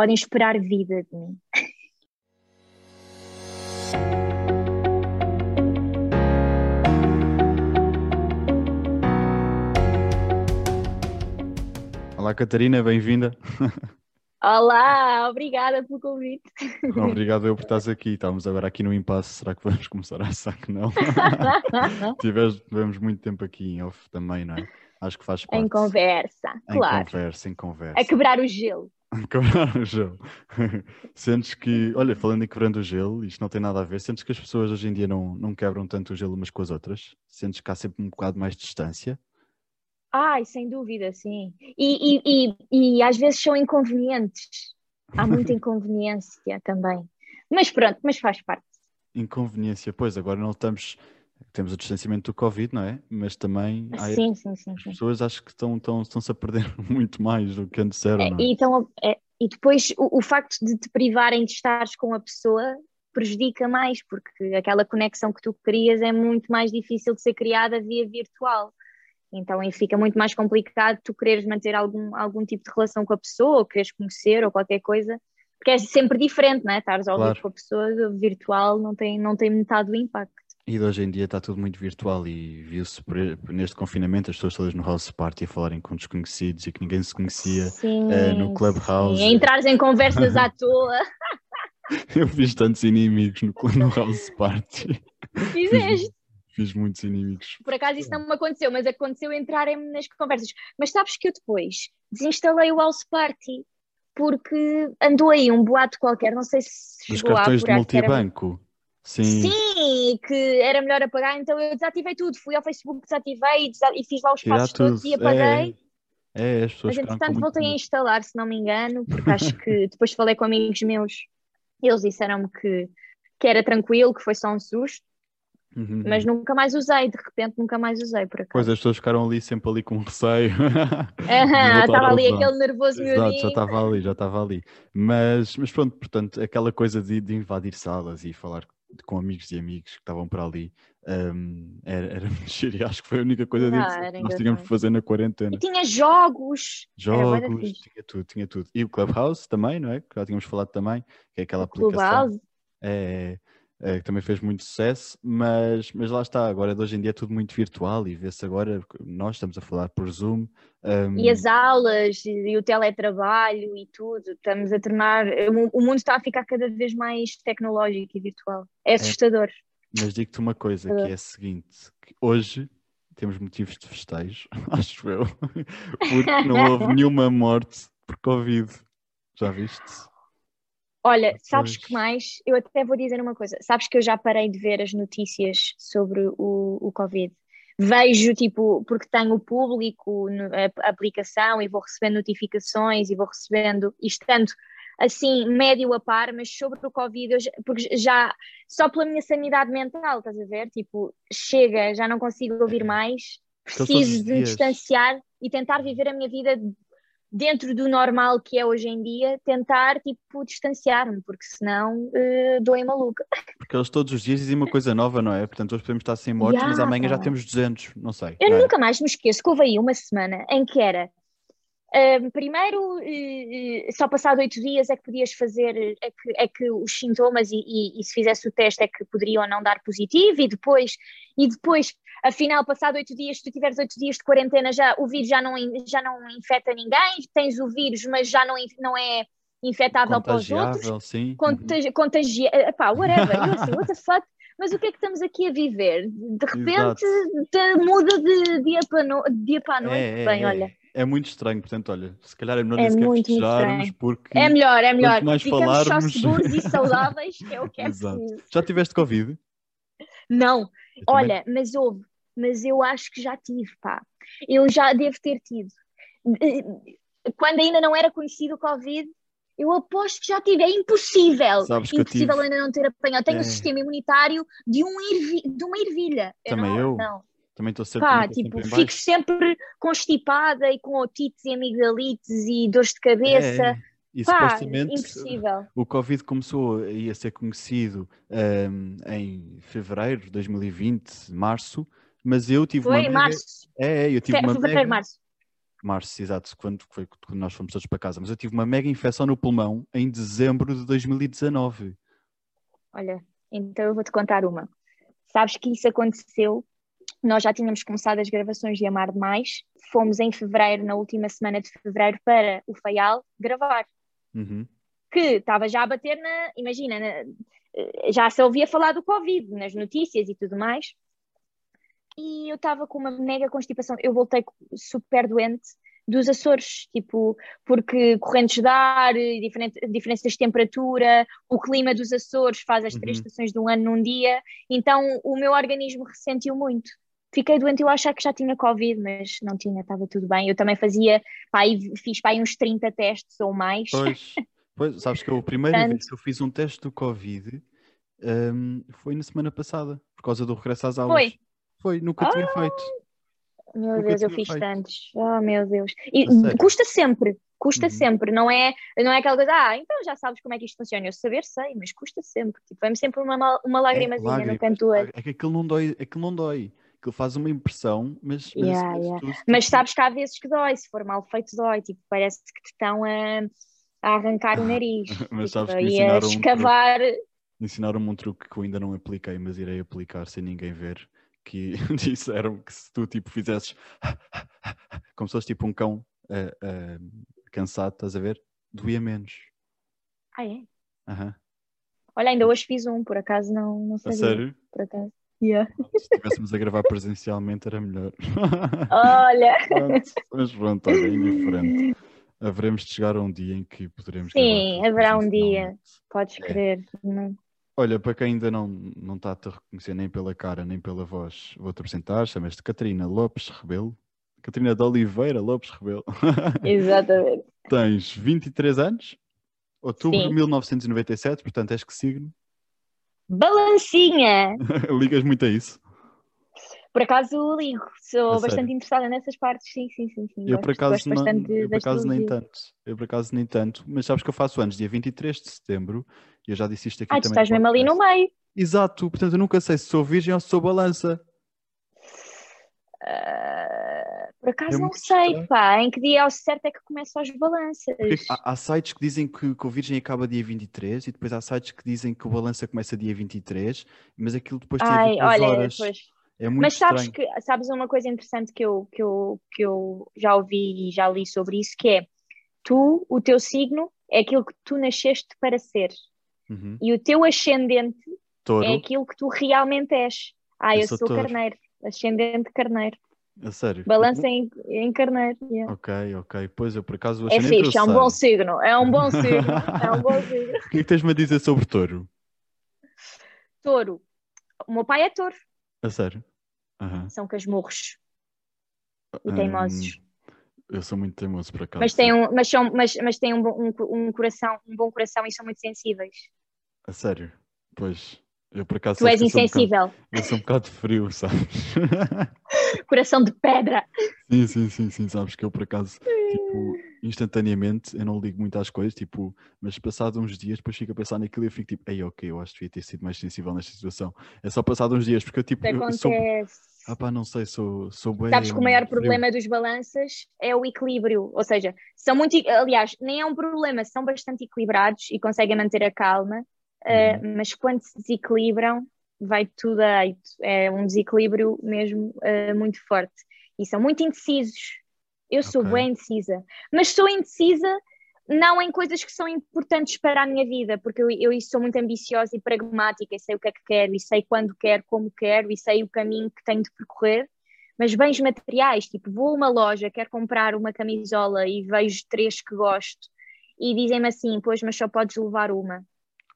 podem esperar vida de mim. Olá Catarina, bem-vinda. Olá, obrigada pelo convite. Obrigado eu por estás aqui. Estávamos agora aqui no impasse. Será que vamos começar a achar que não? Tivemos, tivemos muito tempo aqui em off também, não é? Acho que faz parte. Em conversa, em claro. conversa, em conversa. A quebrar o gelo. Quebrar o gelo. sentes que, olha, falando em quebrando o gelo, isto não tem nada a ver, sentes que as pessoas hoje em dia não, não quebram tanto o gelo umas com as outras? Sentes que há sempre um bocado mais de distância? Ai, sem dúvida, sim. E, e, e, e às vezes são inconvenientes. Há muita inconveniência também. Mas pronto, mas faz parte. Inconveniência, pois, agora não estamos. Temos o distanciamento do Covid, não é? Mas também Sim, sim, sim. as pessoas acho que estão, estão, estão-se a perder muito mais do que antes eram, É, é? e, então, é, e depois o, o facto de te privarem de estares com a pessoa prejudica mais, porque aquela conexão que tu querias é muito mais difícil de ser criada via virtual. Então aí fica muito mais complicado tu quereres manter algum, algum tipo de relação com a pessoa, ou quereres conhecer, ou qualquer coisa, porque é sempre diferente, não é? Estares ao Claro. vivo com a pessoa, virtual não tem, não tem metade do impacto. E de hoje em dia está tudo muito virtual e viu-se neste confinamento as pessoas todas no house party a falarem com desconhecidos e que ninguém se conhecia. Sim, eh, no Clubhouse. sim. Entrares em conversas à toa, Eu fiz tantos inimigos no, no house party. fizeste. Fiz muitos inimigos. Por acaso isso não me aconteceu, mas aconteceu entrarem nas conversas. Mas sabes que eu depois desinstalei o House Party porque andou aí um boato qualquer, não sei se Dos chegou a cartões de multibanco. Sim. Sim, que era melhor apagar, então eu desativei tudo. Fui ao Facebook, desativei e, fiz lá os passos todos e apaguei. É, é, as pessoas Mas entretanto muito voltei a medo. instalar, se não me engano, porque acho que depois falei com amigos meus, eles disseram-me que, que era tranquilo, que foi só um susto, Uhum. mas nunca mais usei, de repente nunca mais usei por acaso. Pois as pessoas ficaram ali sempre ali com receio. Voltar estava a ali aquele nervoso Exato, já estava ali, já estava ali. Mas, mas pronto, portanto, aquela coisa de, de invadir salas e falar com amigos e amigos que estavam por ali hum, era, era giro e acho que foi a única coisa Não, divertida era que nós tínhamos de fazer na quarentena. E tinha jogos. Jogos, tinha tudo, tinha tudo. E o Clubhouse também, não é? Que já tínhamos falado também, que é aquela O Clubhouse. aplicação é, é, que também fez muito sucesso, mas, mas lá está, agora de hoje em dia é tudo muito virtual e vê-se agora, nós estamos a falar por Zoom. hum, E as aulas e o teletrabalho e tudo, estamos a tornar. O mundo está a ficar cada vez mais tecnológico e virtual. É assustador. Mas digo-te uma coisa, que é a seguinte, que hoje temos motivos de festejo, acho eu, porque não houve nenhuma morte por Covid. Já viste? Olha, sabes Pois. que mais? Eu até vou dizer uma coisa. Sabes que eu já parei de ver as notícias sobre o, o Covid. Vejo, tipo, porque tenho o público, no- a, aplicação e vou recebendo notificações e vou recebendo, e estando assim, médio a par, mas sobre o Covid, já- porque já, só pela minha sanidade mental, estás a ver? Tipo, chega, já não consigo ouvir mais, preciso de dias. distanciar e tentar viver a minha vida dentro do normal que é hoje em dia, tentar, tipo, distanciar-me, porque senão eh, dou-me maluca. Porque eles todos os dias dizem uma coisa nova, não é? Portanto, hoje podemos estar sem mortes, mas Ya, amanhã já temos 200, não sei. Eu não é? nunca mais me esqueço que houve aí uma semana em que era. Ahm, primeiro, eh, eh, só passado oito dias é que podias fazer, é que, é que os sintomas e, e- e se fizesse o teste é que poderiam ou não dar positivo, e depois, e depois, afinal, passado oito dias, se tu tiveres oito dias de quarentena, já, o vírus já não, já não infecta ninguém, tens o vírus, mas já não, não é infectável para os outros. Sim. Uhum. contagi epá, whatever, eu assim, what the fuck, mas o que é que estamos aqui a viver? De repente te- muda de dia para, no, dia para a noite. É, é, Bem, é. olha, É muito estranho, portanto, olha, se calhar é melhor É nem sequer muito, festejarmos, porque é melhor, é melhor. mais Ficamos só falarmos- seguros e saudáveis, que é o que é Exato. preciso. já tiveste Covid? Não, Eu também- olha, mas houve, mas eu acho que já tive, pá. Eu já devo ter tido. Quando ainda não era conhecido o Covid, eu aposto que já tive. É impossível. Sabes que eu impossível tive. ainda não ter apanhado. Tenho É. o sistema imunitário de, um ervi- de uma ervilha. Também não, eu. Não. Também estou sempre, Pá, tipo, sempre em fico sempre constipada e com otites e amigdalites e dores de cabeça. É, e Pá, supostamente impossível. o Covid começou a ser conhecido hum, em fevereiro de 2020, março, mas eu tive Foi uma março. É, é, eu tive Fe- uma Fevereiro, amiga... março. Março, exato, quando foi quando nós fomos todos para casa. Mas eu tive uma mega infecção no pulmão em dezembro de 2019. Olha, então eu vou-te contar uma. Sabes que isso aconteceu nós já tínhamos começado as gravações de Amar Demais, fomos em fevereiro, na última semana de fevereiro, para o Faial gravar. Uhum. Que estava já a bater na. Imagina, na, eh, já se ouvia falar do Covid nas notícias e tudo mais. E eu estava com uma mega constipação. Eu voltei super doente dos Açores, tipo, porque correntes de ar, diferenças de temperatura, o clima dos Açores faz as três uhum. estações do ano num dia, então o meu organismo ressentiu muito. Fiquei doente, eu achava que já tinha Covid, mas não tinha, estava tudo bem. Eu também fazia, pá, fiz pá, uns 30 testes ou mais. Pois, pois sabes que a primeira Portanto, vez que eu fiz um teste do Covid um, foi na semana passada, por causa do regresso às aulas. Foi? Foi, nunca ah, tinha feito. Meu nunca Deus, eu fiz feito. tantos. Oh, meu Deus. E custa sempre, custa uhum. sempre, não é, não é aquela coisa, ah, então já sabes como é que isto funciona. Eu saber sei, mas custa sempre. Tipo, vem sempre uma, uma lágrimazinha é, no canto. É que aquilo não dói, aquilo não dói aquilo faz uma impressão, mas. Yeah, yeah. Mas sabes que há vezes que dói, se for mal feito, dói. Tipo, parece que te estão a, a arrancar o nariz. mas sabes tipo, que e a escavar. Um ensinaram-me um truque que eu ainda não apliquei, mas irei aplicar sem ninguém ver. Que disseram que se tu tipo fizesses como se fosse tipo um cão uh, uh, cansado, estás a ver? Doía menos. Ah, é? Uhum. Olha, ainda hoje fiz um, por acaso não, não sabia. A sério? Por acaso. Yeah. Se estivéssemos a gravar presencialmente era melhor. Olha! pronto, mas pronto, olha, é indiferente. Haveremos de chegar a um dia em que poderemos. Sim, haverá um dia, podes é. crer. Não? Olha, para quem ainda não, não está a te reconhecer nem pela cara nem pela voz, vou-te apresentar. Chamas-te Catarina Lopes Rebelo. Catarina de Oliveira Lopes Rebelo. Exatamente. Tens 23 anos, outubro Sim. de 1997, portanto és que signo? Balancinha! Ligas muito a isso? Por acaso ligo, sou é bastante sério? interessada nessas partes, sim, sim, sim. sim. Eu gosto, por acaso, não, eu por acaso nem tanto, eu por acaso nem tanto, mas sabes que eu faço anos dia 23 de setembro e eu já disse isto aqui ah, também. tu estás mesmo ali no meio. Exato, portanto eu nunca sei se sou virgem ou se sou balança. Uh, por acaso é não sei, estranho. pá, em que dia ao certo é que começam as balanças? Há, há, sites que dizem que, que, o Virgem acaba dia 23 e depois há sites que dizem que o balança começa dia 23, mas aquilo depois tem Ai, olha, horas. Pois. É muito mas sabes estranho. que sabes uma coisa interessante que eu, que, eu, que eu já ouvi e já li sobre isso, que é tu, o teu signo é aquilo que tu nasceste para ser. Uhum. E o teu ascendente Touro. é aquilo que tu realmente és. Ah, eu, eu sou, sou carneiro ascendente carneiro. A sério? Balança em, em carneiro. Yeah. Ok, ok. Pois eu por acaso É fixe, é um bom signo. É um bom signo. é um bom signo. O que é que tens-me a dizer sobre touro? Touro. O meu pai é touro. A sério? Uhum. São casmurros. E teimosos. Um, eu sou muito teimoso por acaso. Mas têm um, mas são, mas, mas têm um, um, um, coração, um bom coração e são muito sensíveis. A sério? Pois. Eu, por acaso, tu és insensível. Um bocado, eu sou um bocado frio, sabes? Coração de pedra. Sim, sim, sim, sim, sabes que eu por acaso, tipo, instantaneamente, eu não ligo muito às coisas, tipo, mas passado uns dias, depois fico a pensar naquilo e eu fico tipo, ei, ok, eu acho que devia ter sido mais sensível nesta situação. É só passado uns dias, porque eu tipo, eu, sou... Ah pá, não sei, sou, sou bem... Sabes que o maior problema dos balanças é o equilíbrio, ou seja, são muito, aliás, nem é um problema, são bastante equilibrados e conseguem manter a calma, uh, mas quando se desequilibram, vai tudo a eito. É um desequilíbrio mesmo uh, muito forte. E são muito indecisos. Eu sou okay. bem indecisa, mas sou indecisa não em coisas que são importantes para a minha vida, porque eu, eu sou muito ambiciosa e pragmática, e sei o que é que quero, e sei quando quero, como quero, e sei o caminho que tenho de percorrer. Mas bens materiais, tipo, vou a uma loja, quero comprar uma camisola e vejo três que gosto, e dizem-me assim: Pois, mas só podes levar uma.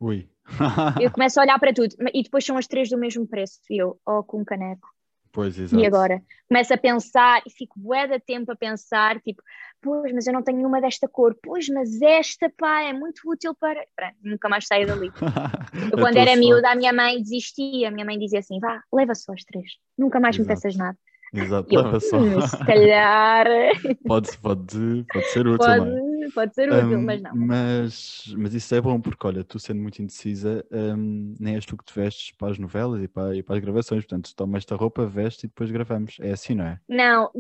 Ui. eu começo a olhar para tudo e depois são as três do mesmo preço. E eu, oh, com um caneco. Pois, exato. E agora? Começo a pensar e fico bué de tempo a pensar, tipo, pois, mas eu não tenho nenhuma desta cor, pois, mas esta, pá, é muito útil para. Pronto, nunca mais saio dali. eu, quando era miúda, a minha mãe desistia, a minha mãe dizia assim: vá, leva só as três, nunca mais Exato. me peças nada. Exato, eu, leva só. Se calhar. pode, pode, pode ser útil, pode, pode ser útil, Um, mas não. Mas, mas isso é bom porque, olha, tu sendo muito indecisa, um, nem és tu que te vestes para as novelas e para, e para as gravações. Portanto, toma esta roupa, veste e depois gravamos. É assim, não é? Não,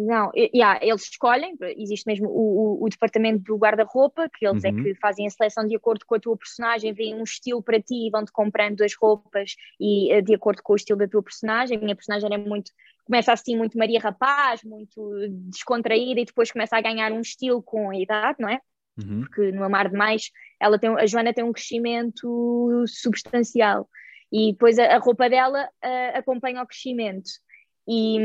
não, yeah, eles escolhem, existe mesmo o, o, o departamento do guarda-roupa, que eles Uhum. é que fazem a seleção de acordo com a tua personagem, veem um estilo para ti e vão-te comprando as roupas e eh, de acordo com o estilo da tua personagem. A minha personagem é muito, começa assim muito Maria Rapaz, muito descontraída e depois começa a ganhar um estilo com a idade, não é? Uhum. porque no Amar Demais ela tem, a Joana tem um crescimento substancial e depois a, a roupa dela acompanha o crescimento e,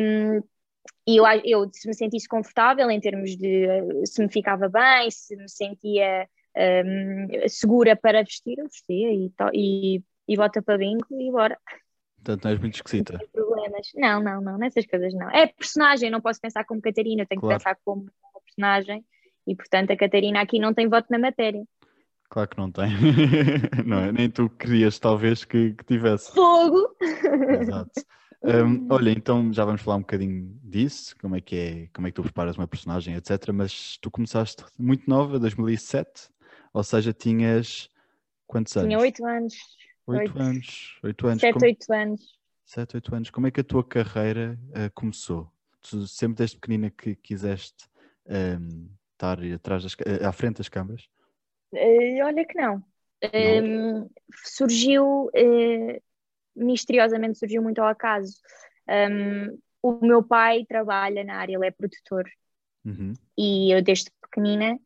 e eu, eu se me sentisse confortável em termos de se me ficava bem, se me sentia hum, segura para vestir, eu vestia e, to- e, e bota para bingo e bora, Portanto, não és muito esquisita. sem problemas. Não, não, não, nessas coisas não. É personagem, não posso pensar como Catarina, eu tenho Claro. que pensar como uma personagem e portanto a Catarina aqui não tem voto na matéria. Claro que não tem. não é? Nem tu querias, talvez, que, que tivesse. Fogo! Exato. Um, olha, então já vamos falar um bocadinho disso, como é que é, como é que tu preparas uma personagem, etc. Mas tu começaste muito nova, 2007, ou seja, tinhas quantos anos? Tinha oito anos, Oito anos. Oito anos. sete, Como- oito anos. Sete, oito anos. Como é que a tua carreira eh, começou? Tu sempre desde pequenina que quiseste ehm, estar atrás das, eh, à frente das câmaras? Eh, olha que não. Ehm, surgiu, misteriosamente surgiu muito ao acaso. Ehm, o meu pai trabalha na área, ele é produtor Uhum. e eu desde pequenina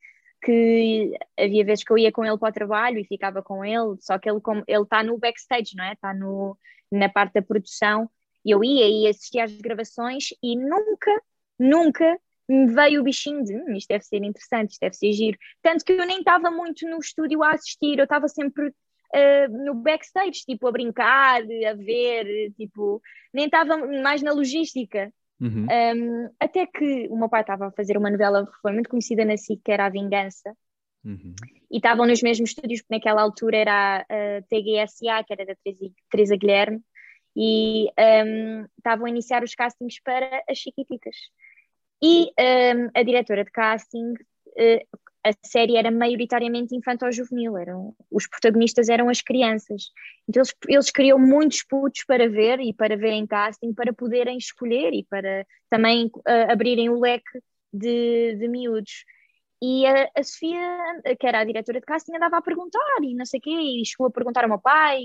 que havia vezes que eu ia com ele para o trabalho e ficava com ele, só que ele como ele está no backstage, não é? Está no na parte da produção e eu ia e assistia às gravações e nunca, nunca me veio o bichinho de "Hum, isto deve ser interessante, isto deve ser giro. Tanto que eu nem estava muito no estúdio a assistir, eu estava sempre eh, no backstage, tipo a brincar, a ver, tipo, nem estava mais na logística. Uhum. Um, até que o meu pai estava a fazer uma novela que foi muito conhecida na SIC, que era A Vingança, Uhum. e estavam nos mesmos estúdios, porque naquela altura era a, TGSA, que era da Teresa, Guilherme, e um, estavam a iniciar os castings para as Chiquititas. E um, a diretora de casting, eh, a série era maioritariamente infantil-juvenil, eram, os protagonistas eram as crianças. Então eles, eles queriam muitos putos para ver e para ver em casting, para poderem escolher e para também eh, abrirem o leque de, de miúdos. E a, a Sofia, que era a diretora de casting, andava a perguntar e não sei o quê, e chegou a perguntar ao meu pai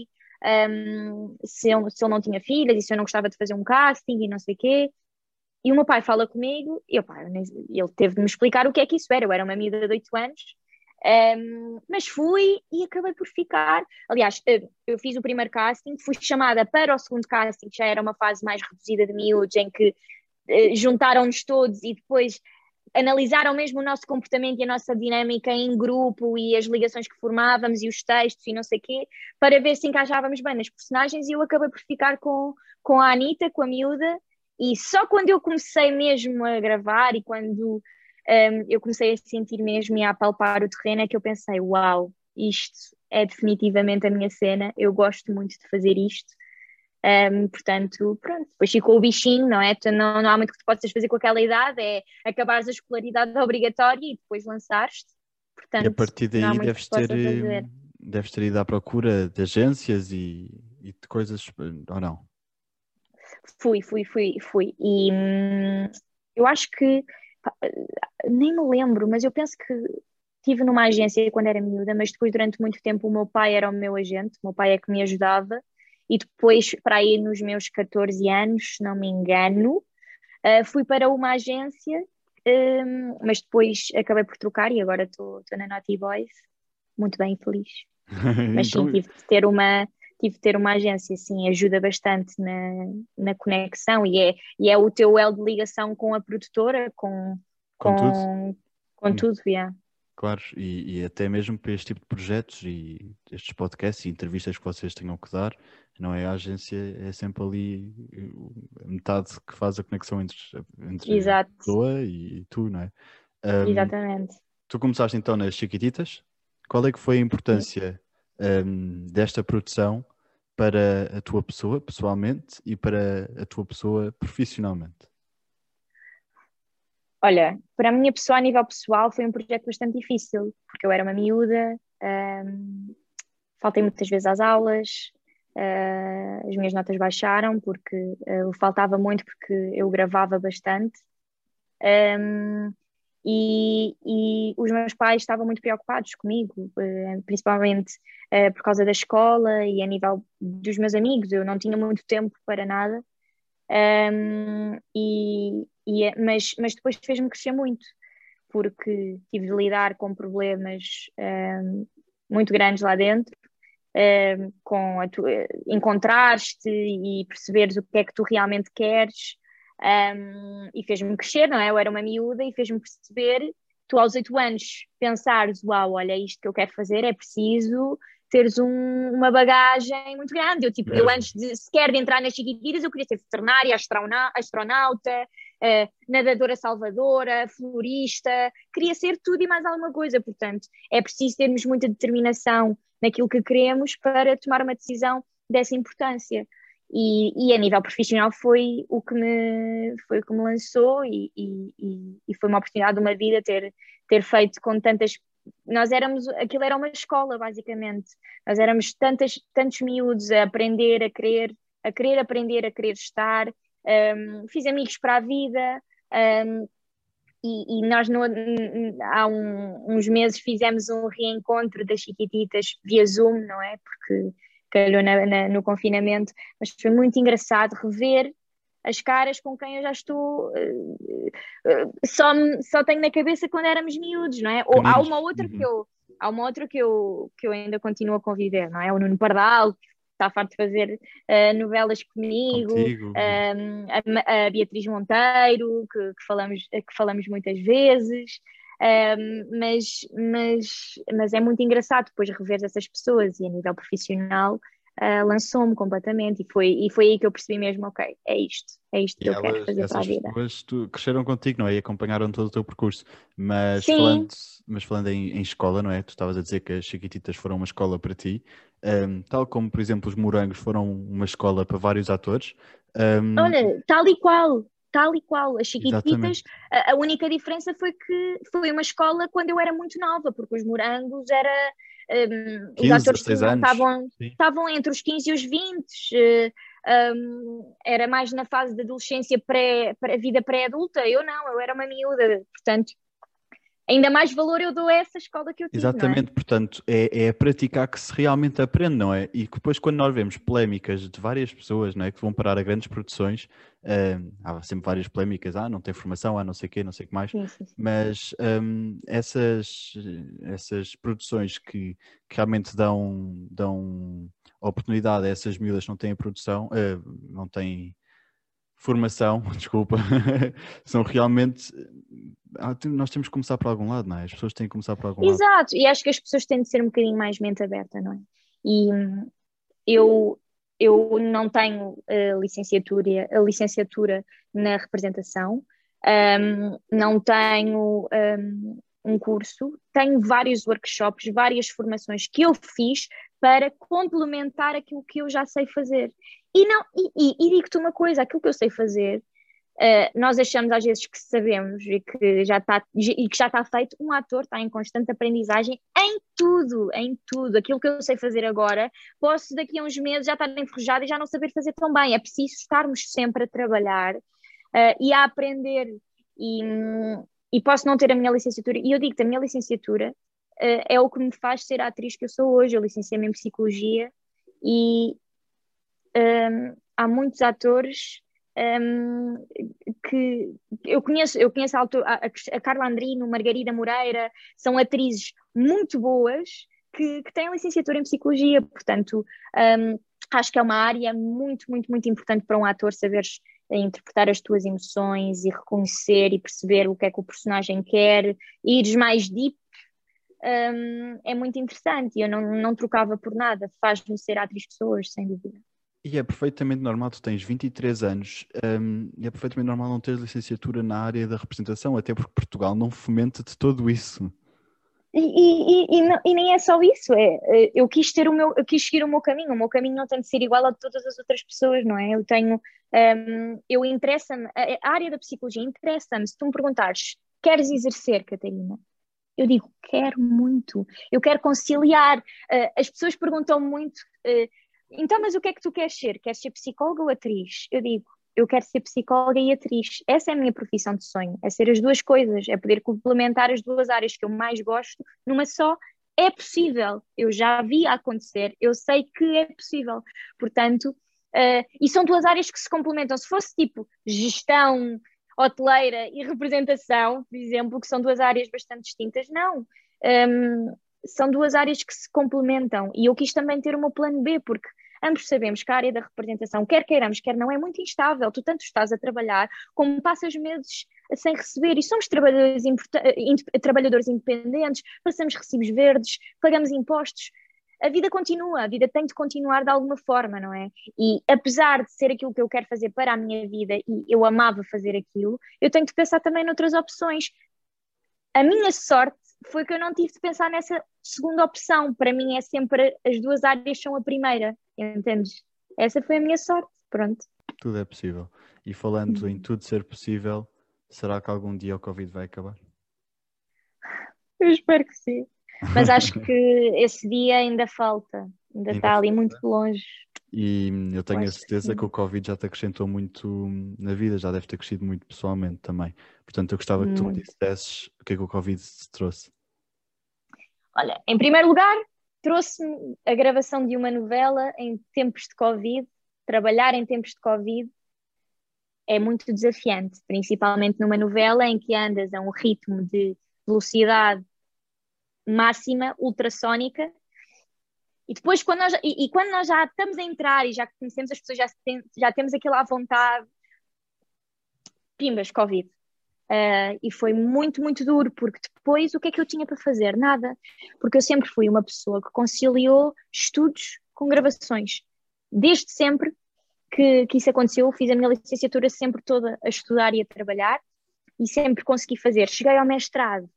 um, se, eu, se ele não tinha filhas e se eu não gostava de fazer um casting e não sei o quê. E o meu pai fala comigo, e eu, pá, ele teve de me explicar o que é que isso era. Eu era uma miúda de 8 anos, um, mas fui e acabei por ficar. Aliás, eu, eu fiz o primeiro casting, fui chamada para o segundo casting, já era uma fase mais reduzida de miúdos, em que eh, juntaram-nos todos e depois analisaram mesmo o nosso comportamento e a nossa dinâmica em grupo e as ligações que formávamos e os textos e não sei o quê, para ver se encaixávamos bem nas personagens e eu acabei por ficar com, com a Anitta, com a miúda, e só quando eu comecei mesmo a gravar e quando um, eu comecei a sentir mesmo e a apalpar o terreno é que eu pensei, uau, isto é definitivamente a minha cena, eu gosto muito de fazer isto. Um, portanto, pronto, depois ficou o bichinho, não é? Não, não há muito que tu possas fazer com aquela idade, é acabares a escolaridade obrigatória e depois lançares-te. Portanto, E a partir daí deves ter, deves ter ido à procura de agências e, e de coisas, ou não? Fui, fui, fui, fui. E hum, eu acho que nem me lembro, mas eu penso que estive numa agência quando era miúda, mas depois durante muito tempo o meu pai era o meu agente, o meu pai é que me ajudava, e depois, para aí nos meus 14 anos, se não me engano, ah, fui para uma agência, hum, mas depois acabei por trocar e agora estou na Naughty Boys, muito bem feliz. Mas sim, Então, tive de ter uma, tive de ter uma agência, sim, ajuda bastante na, na conexão e é, e é o teu elo de ligação com a produtora, com, Com tudo. com, com Hum. tudo, yeah. Claro, e, e até mesmo para este tipo de projetos e estes podcasts e entrevistas que vocês tenham que dar, não é a agência, é sempre ali eh, metade que faz a conexão entre, entre a pessoa e, tu, não é? Ahm, exatamente. tu começaste então nas Chiquititas. Qual é que foi a importância ahm, desta produção para a tua pessoa, pessoalmente, e para a tua pessoa profissionalmente? Olha, para a minha pessoa, a nível pessoal, foi um projeto bastante difícil, porque eu era uma miúda, um, faltei muitas vezes às aulas, uh, as minhas notas baixaram porque uh, faltava muito porque eu gravava bastante. Um, e, e, os meus pais estavam muito preocupados comigo, uh, principalmente por causa da escola e a nível dos meus amigos. Eu não tinha muito tempo para nada, um, e, e, é, mas, mas depois fez-me crescer muito, porque tive de lidar com problemas um, muito grandes lá dentro, um, com encontrar-te e perceberes o que é que tu realmente queres, um, e fez-me crescer, não é? Eu era uma miúda e fez-me perceber, tu aos oito anos pensares, uau, olha, é isto que eu quero fazer, é preciso teres um, uma bagagem muito grande. Eu, tipo, eu antes de sequer de entrar nas chiquititas, eu queria ser veterinária, astronauta, uh, nadadora salvadora, florista, queria ser tudo e mais alguma coisa. Portanto, é preciso termos muita determinação naquilo que queremos para tomar uma decisão dessa importância. E, e a nível profissional foi o que me, foi o que me lançou e, e, e foi uma oportunidade de uma vida ter, ter feito com tantas nós éramos, aquilo era uma escola, basicamente. Nós éramos tantas, tantos miúdos a aprender, a querer, a querer aprender, a querer estar. Um, fiz amigos para a vida. Um, e, e, nós no, há um, uns meses fizemos um reencontro das Chiquititas via Zoom, não é? Porque calhou na, na, no confinamento, mas foi muito engraçado rever as caras com quem eu já estou uh, uh, só, só tenho na cabeça quando éramos miúdos, não é? Ou há uma outra uhum. que eu há uma outra que eu, que eu ainda continuo a conviver, não é? O Nuno Pardal, que está farto de fazer uh, novelas comigo, ehm, a, a, Beatriz Monteiro, que, que, falamos, que falamos muitas vezes. Um, mas, mas, mas é muito engraçado depois rever essas pessoas e a nível profissional uh, lançou-me completamente e foi, e foi aí que eu percebi mesmo, ok, é isto, é isto que e eu elas, quero fazer para a vida. Pessoas tu, cresceram contigo, não é? E acompanharam todo o teu percurso, mas Sim. falando, mas falando em, em, escola, não é? Tu estavas a dizer que as Chiquititas foram uma escola para ti, um, tal como, por exemplo, os Morangos foram uma escola para vários atores. Um... Olha, tal e qual, tal e qual. As Chiquititas, a, a, única diferença foi que foi uma escola quando eu era muito nova, porque os Morangos era um, 15, os atores estavam, estavam entre os 15 e os 20, uh, um, era mais na fase de adolescência, pré, pré vida pré-adulta. Eu não, eu era uma miúda, portanto, ainda mais valor eu dou a essa escola que eu tive. É? Exatamente, é? portanto, é, é praticar que se realmente aprende, não é? E depois, quando nós vemos polémicas de várias pessoas não é, que vão parar a grandes produções, uh, há sempre várias polémicas, ah, não tem formação, ah, não sei o quê, não sei o que mais, sim, sim, sim. mas um, essas, essas produções que, que realmente dão, dão oportunidade a essas miúdas que não têm produção, uh, não têm formação, desculpa, são realmente. Ah, nós temos que começar por algum lado, não é? As pessoas têm que começar por algum Exato. lado. Exato, e acho que as pessoas têm de ser um bocadinho mais mente aberta, não é? E hum, eu, eu não tenho a licenciatura, a licenciatura na representação, um, não tenho um, um curso, tenho vários workshops, várias formações que eu fiz para complementar aquilo que eu já sei fazer. E, não, e, e, e digo-te uma coisa: aquilo que eu sei fazer, uh, nós achamos às vezes que sabemos e que já está e que já está feito. Um ator está em constante aprendizagem em tudo, em tudo. Aquilo que eu sei fazer agora, posso daqui a uns meses já estar enferrujada e já não saber fazer tão bem. É preciso estarmos sempre a trabalhar uh, e a aprender. E, e posso não ter a minha licenciatura, e eu digo-te, a minha licenciatura uh, é o que me faz ser a atriz que eu sou hoje. Eu licenciei-me em Psicologia e, um, há muitos atores um, que eu conheço, eu conheço a, a, a Carla Andrino, Margarida Moreira, são atrizes muito boas que, que têm licenciatura em psicologia, portanto, um, acho que é uma área muito, muito, muito importante para um ator saberes interpretar as tuas emoções e reconhecer e perceber o que é que o personagem quer, ires mais deep um, é muito interessante eu não, não trocava por nada, faz-me ser atriz pessoas, sem dúvida. E é perfeitamente normal, tu tens 23 anos um, e é perfeitamente normal não teres licenciatura na área da representação, até porque Portugal não fomenta de todo isso. E, e, e, não, e, nem é só isso, é, eu quis ter o meu, eu quis seguir o meu caminho, o meu caminho não tem de ser igual a de todas as outras pessoas, não é? Eu tenho, Um, eu interessa-me, a, a, área da psicologia interessa-me. Se tu me perguntares, queres exercer, Catarina? Eu digo, quero muito. Eu quero conciliar. Uh, as pessoas perguntam muito, uh, então, mas o que é que tu queres ser? Queres ser psicóloga ou atriz? Eu digo, eu quero ser psicóloga e atriz. Essa é a minha profissão de sonho, é ser as duas coisas, é poder complementar as duas áreas que eu mais gosto numa só. É possível, eu já vi acontecer, eu sei que é possível. Portanto, Uh, e são duas áreas que se complementam. Se fosse tipo gestão hoteleira e representação, por exemplo, que são duas áreas bastante distintas, não. Um, são duas áreas que se complementam. E eu quis também ter o meu plano B, porque ambos sabemos que a área da representação, quer queiramos, quer não, é muito instável. Tu tanto estás a trabalhar como passas meses sem receber. E somos trabalhadores, trabalhadores independentes, passamos recibos verdes, pagamos impostos a vida continua, a vida tem de continuar de alguma forma, não é? E apesar de ser aquilo que eu quero fazer para a minha vida e eu amava fazer aquilo, eu tenho de pensar também noutras opções. A minha sorte foi que eu não tive de pensar nessa segunda opção. Para mim é sempre as duas áreas são a primeira, entendes? Essa foi a minha sorte, pronto. Tudo é possível. E falando uhum. em tudo ser possível, será que algum dia o Covid vai acabar? Eu espero que sim. Mas acho que esse dia ainda falta, ainda, ainda está ali muito longe. E eu tenho a certeza que, que, o Covid já te acrescentou muito na vida, já deve ter crescido muito pessoalmente também. Portanto, eu gostava que tu me dissesses o que é que o Covid te trouxe. Olha, em primeiro lugar, trouxe-me a gravação de uma novela em tempos de Covid. Trabalhar em tempos de Covid é muito desafiante, principalmente numa novela em que andas a um ritmo de velocidade máxima ultrassónica. E depois, quando nós, e, e, quando nós já estamos a entrar e já conhecemos as pessoas, já, tem, já temos aquilo à vontade, pimbas, Covid. Uh, e foi muito, muito duro, porque depois o que é que eu tinha para fazer? Nada. Porque eu sempre fui uma pessoa que conciliou estudos com gravações. Desde sempre que, que isso aconteceu, fiz a minha licenciatura sempre toda a estudar e a trabalhar, e sempre consegui fazer. Cheguei ao mestrado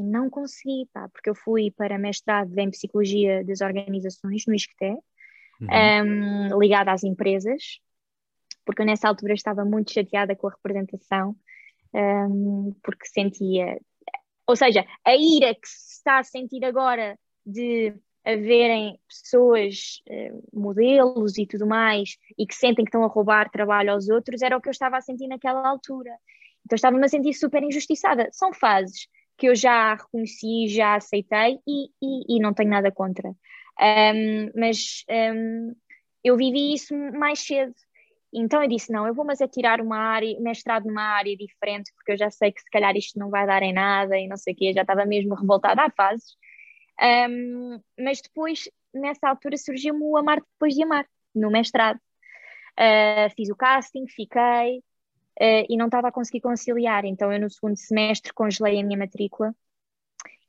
e não consegui, pá, porque eu fui para mestrado em Psicologia das Organizações no ISCTE, uhum. um, ligada às empresas, porque eu nessa altura estava muito chateada com a representação, um, porque sentia, ou seja, a ira que se está a sentir agora de haverem pessoas, uh, modelos e tudo mais, e que sentem que estão a roubar trabalho aos outros, era o que eu estava a sentir naquela altura. Então estava-me a sentir super injustiçada. São fases que eu já reconheci, já aceitei e, e, e não tenho nada contra. Um, mas um, eu vivi isso mais cedo. Então eu disse: não, eu vou mas é tirar uma área, mestrado numa área diferente, porque eu já sei que se calhar isto não vai dar em nada e não sei o quê, já estava mesmo revoltada há fases. Um, mas depois, nessa altura, surgiu-me o Amar Depois de Amar, no mestrado. Uh, fiz o casting, fiquei, uh, e não estava a conseguir conciliar. Então, eu no segundo semestre congelei a minha matrícula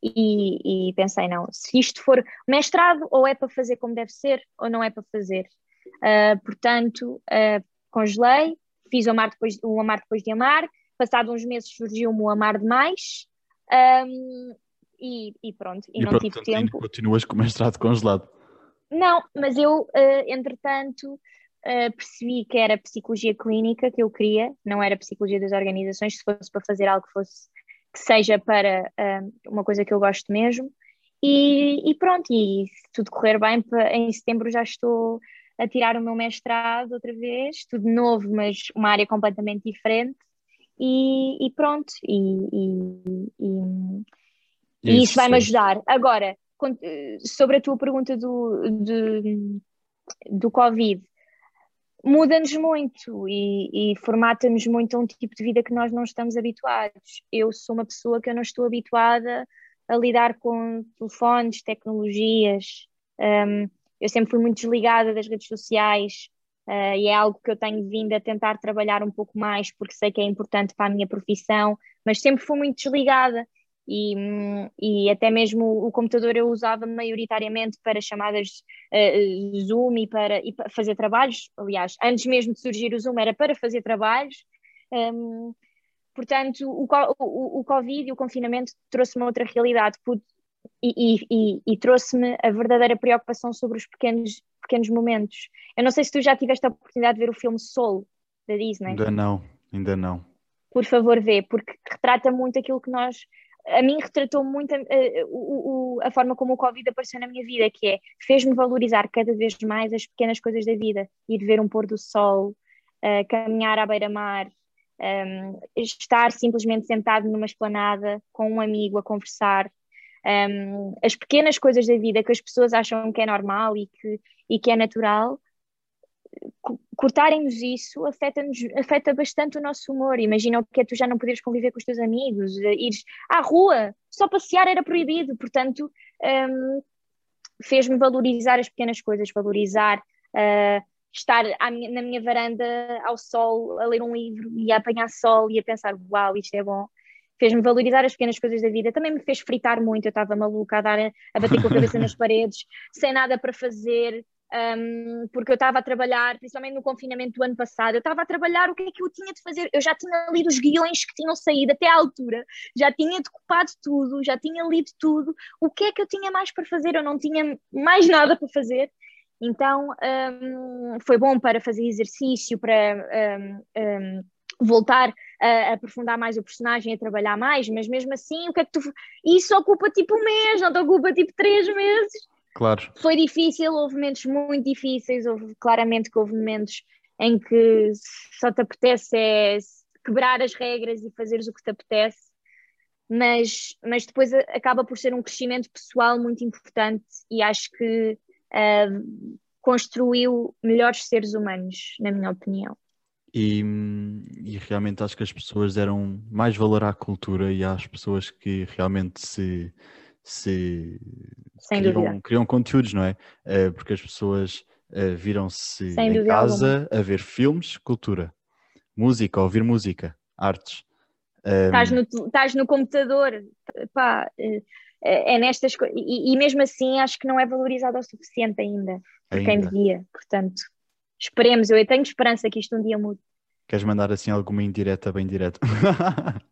e, e, pensei: não, se isto for mestrado, ou é para fazer como deve ser, ou não é para fazer. Uh, portanto, uh, congelei, fiz o Amar, depois, o Amar Depois de Amar. Passado uns meses surgiu-me o Amar Demais. Um, e, e, pronto, e, e não tive tempo. Continuas com o mestrado congelado? Não, mas eu, uh, entretanto, uh, percebi que era psicologia clínica que eu queria, não era psicologia das organizações, se fosse para fazer algo que fosse que seja para uh, uma coisa que eu gosto mesmo. E, e, pronto, e se tudo correr bem, em setembro já estou a tirar o meu mestrado outra vez, tudo novo, mas uma área completamente diferente. E, e pronto, e, e isso vai-me ajudar. Agora, sobre a tua pergunta do, do, do Covid, muda-nos muito e, e formata-nos muito a um tipo de vida que nós não estamos habituados. Eu sou uma pessoa que eu não estou habituada a lidar com telefones, tecnologias. Um, eu sempre fui muito desligada das redes sociais uh, e é algo que eu tenho vindo a tentar trabalhar um pouco mais porque sei que é importante para a minha profissão, mas sempre fui muito desligada e, e até mesmo o computador eu usava maioritariamente para chamadas uh, Zoom e para, e para fazer trabalhos. Aliás, antes mesmo de surgir o Zoom era para fazer trabalhos. Um, portanto, o, o, o Covid e o confinamento trouxe-me outra realidade e, e, e trouxe-me a verdadeira preocupação sobre os pequenos, pequenos momentos. Eu não sei se tu já tiveste a oportunidade de ver o filme Soul, da Disney? Ainda não, ainda não. Por favor, vê, porque retrata muito aquilo que nós. A mim retratou muito a, a, a, forma como o Covid apareceu na minha vida, que é fez-me valorizar cada vez mais as pequenas coisas da vida, ir ver um pôr do sol, uh, caminhar à beira-mar, um, estar simplesmente sentado numa esplanada com um amigo a conversar, um, as pequenas coisas da vida que as pessoas acham que é normal e que, e que é natural, cortarem-nos isso afeta, afeta bastante o nosso humor. Imagina o que é tu já não poderes conviver com os teus amigos, eh, ires à rua, só passear era proibido, portanto, um, fez-me valorizar as pequenas coisas, valorizar uh, estar minha, na minha varanda ao sol a ler um livro e a apanhar sol e a pensar, uau, isto é bom. Fez-me valorizar as pequenas coisas da vida, também me fez fritar muito, eu estava maluca a, dar, a bater com a cabeça nas paredes, sem nada para fazer, um, porque eu estava a trabalhar, principalmente no confinamento do ano passado, eu estava a trabalhar o que é que eu tinha de fazer, eu já tinha lido os guiões que tinham saído até à altura, já tinha decupado tudo, já tinha lido tudo, o que é que eu tinha mais para fazer? Eu não tinha mais nada para fazer, então um, foi bom para fazer exercício, para um, voltar a, aprofundar mais o personagem, a trabalhar mais, mas mesmo assim, o que é que tu. Isso ocupa tipo um mês, não te ocupa tipo três meses. Claro. Foi difícil, houve momentos muito difíceis, houve claramente que houve momentos em que só te apetece é quebrar as regras e fazeres o que te apetece, mas, mas depois acaba por ser um crescimento pessoal muito importante e acho que uh, construiu melhores seres humanos, na minha opinião. E, e, realmente acho que as pessoas deram mais valor à cultura e às pessoas que realmente se, se criam, criam, conteúdos, não é? Uh, porque as pessoas uh, viram-se em casa alguma. a ver filmes, cultura, música, ouvir música, artes. Estás no, estás no computador, pá, eh, é nestas coisas, e, e, mesmo assim acho que não é valorizado o suficiente ainda, por ainda. quem devia, portanto Esperemos, eu tenho esperança que isto um dia mude. Queres mandar assim alguma indireta bem direta?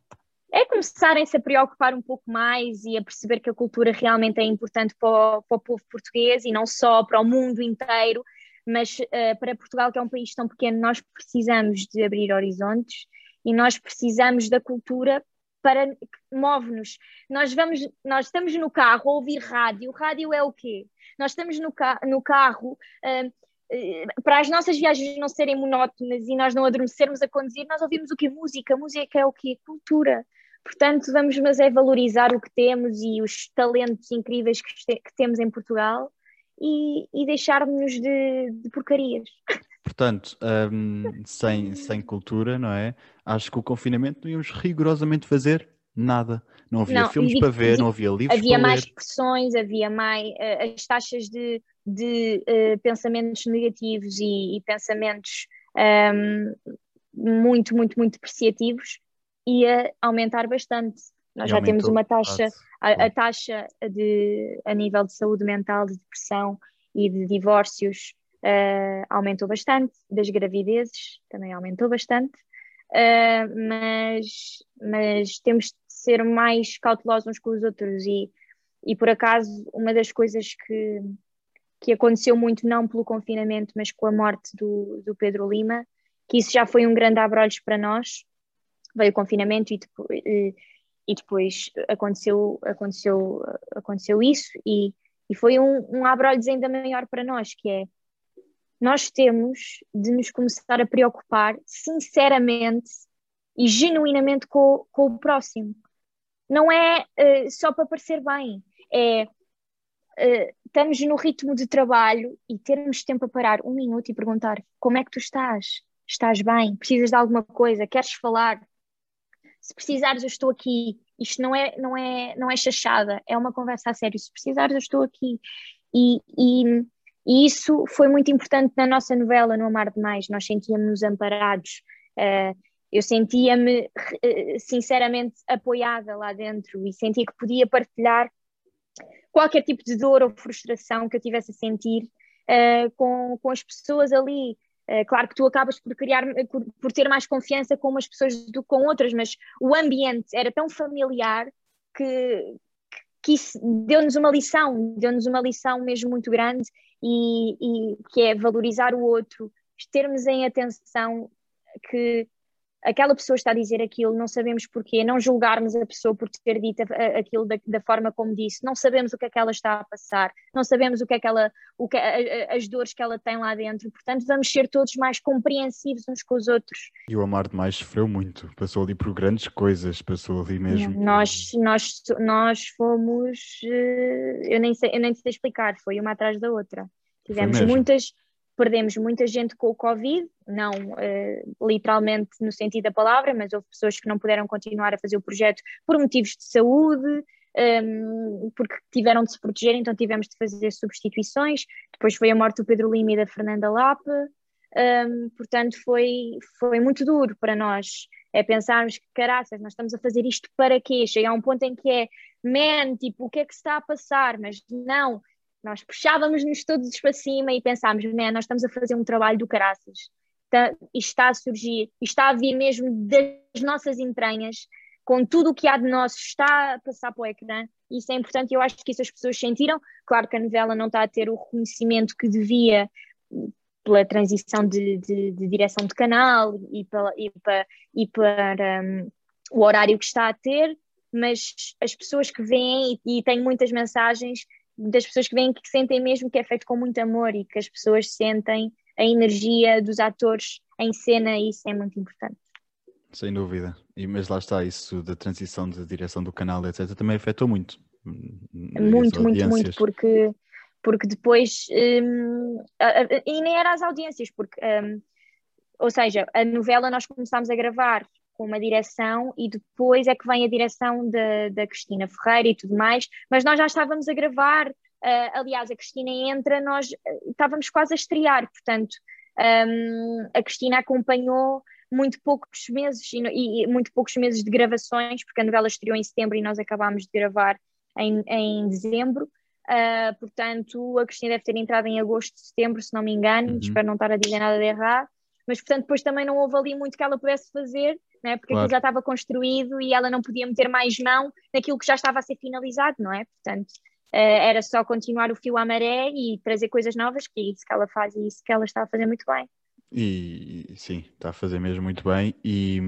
começarem-se a preocupar um pouco mais e a perceber que a cultura realmente é importante para o, para o povo português e não só para o mundo inteiro, mas uh, para Portugal, que é um país tão pequeno, nós precisamos de abrir horizontes e nós precisamos da cultura para move-nos. Nós vamos, nós estamos no carro a ouvir rádio. Rádio é o quê? Nós estamos no, ca no carro uh, para as nossas viagens não serem monótonas e nós não adormecermos a conduzir, nós ouvimos o que? Música. Música é o que? Cultura. Portanto, vamos mas é valorizar o que temos e os talentos incríveis que, que temos em Portugal e, e deixarmos de, de porcarias. Portanto, um, sem, sem cultura, não é? Acho que o confinamento não íamos rigorosamente fazer nada. Não havia não, filmes para ver, não havia livros havia para mais ler. pressões, havia mais uh, as taxas de, de uh, pensamentos negativos e, e pensamentos um, muito, muito, muito depreciativos ia aumentar bastante. Nós e já temos uma taxa, a, a, taxa de, a nível de saúde mental, de depressão e de divórcios uh, aumentou bastante, das gravidezes também aumentou bastante, uh, mas, mas temos de ser mais cautelosos uns com os outros e, e por acaso uma das coisas que, que aconteceu muito não pelo confinamento, mas com a morte do, do Pedro Lima, que isso já foi um grande abrolhos para nós, veio o confinamento e depois, e, depois aconteceu, aconteceu, aconteceu isso e, e foi um, um abrolhos ainda maior para nós, que é nós temos de nos começar a preocupar sinceramente e genuinamente com, com o próximo não é uh, só para parecer bem, é uh, estamos no ritmo de trabalho e termos tempo a parar um minuto e perguntar como é que tu estás? Estás bem? Precisas de alguma coisa? Queres falar? Se precisares, eu estou aqui. Isto não é, não é, não é chachada, é uma conversa a sério. Se precisares, eu estou aqui. E, e, e isso foi muito importante na nossa novela, No Amar Demais. Nós sentíamos-nos amparados. Uh, eu sentia-me eh, sinceramente apoiada lá dentro e sentia que podia partilhar qualquer tipo de dor ou frustração que eu tivesse a sentir uh, com, com as pessoas ali. Uh, claro que tu acabas por criar, por, por, ter mais confiança com umas pessoas do que com outras, mas o ambiente era tão familiar que, que isso deu-nos uma lição, deu-nos uma lição mesmo muito grande e, e que é valorizar o outro, termos em atenção que aquela pessoa está a dizer aquilo, não sabemos porquê, não julgarmos a pessoa por ter dito aquilo da, da, forma como disse, não sabemos o que é que ela está a passar, não sabemos o que é que ela, o que, as dores que ela tem lá dentro, portanto vamos ser todos mais compreensivos uns com os outros. E o Amar demais sofreu muito, passou ali por grandes coisas, passou ali mesmo. Nós, nós, nós fomos, eh, eu nem, sei, eu nem sei explicar, foi uma atrás da outra. Tivemos muitas perdemos muita gente com o Covid, não uh, literalmente no sentido da palavra, mas houve pessoas que não puderam continuar a fazer o projeto por motivos de saúde, um, ehm, porque tiveram de se proteger, então tivemos de fazer substituições. Depois foi a morte do Pedro Lima e da Fernanda Lapa, um, ehm, portanto foi, foi muito duro para nós. É pensarmos que, caraças, nós estamos a fazer isto para quê? Chega a um ponto em que é, man, tipo, o que é que se está a passar? Mas não, nós puxávamos-nos todos para cima e pensámos, né, nós estamos a fazer um trabalho do caraças. Está, está a surgir, está a vir mesmo das nossas entranhas, com tudo o que há de nós está a passar para o ecrã. Isso é importante e eu acho que isso as pessoas sentiram. Claro que a novela não está a ter o reconhecimento que devia pela transição de, de, de direção de canal e, pela, e para, e para um, o horário que está a ter, mas as pessoas que vêm e, e têm muitas mensagens das pessoas que vêm que sentem mesmo que é feito com muito amor e que as pessoas sentem a energia dos atores em cena e isso é muito importante. Sem dúvida. E, mas lá está, isso da transição de direção do canal, etc., também afetou muito. Hum, muito, muito, muito, porque, porque depois. Um, e nem era as audiências, porque. Um, ou seja, a novela nós começámos a gravar com uma direção e depois é que vem a direção da, da Cristina Ferreira e tudo mais, mas nós já estávamos a gravar, uh, aliás, a Cristina entra, nós uh, estávamos quase a estrear, portanto, um, a Cristina acompanhou muito poucos meses e, e, muito poucos meses de gravações, porque a novela estreou em setembro e nós acabámos de gravar em, em dezembro. Uh, portanto, a Cristina deve ter entrado em agosto, setembro, se não me engano, uhum. espero não estar a dizer nada de errado, mas portanto depois também não houve ali muito que ela pudesse fazer né? porque claro. aquilo já estava construído e ela não podia meter mais mão naquilo que já estava a ser finalizado, não é? Portanto, uh, era só continuar o fio à maré e trazer coisas novas, que é isso que ela faz e isso que ela está a fazer muito bem. E sim, está a fazer mesmo muito bem. E,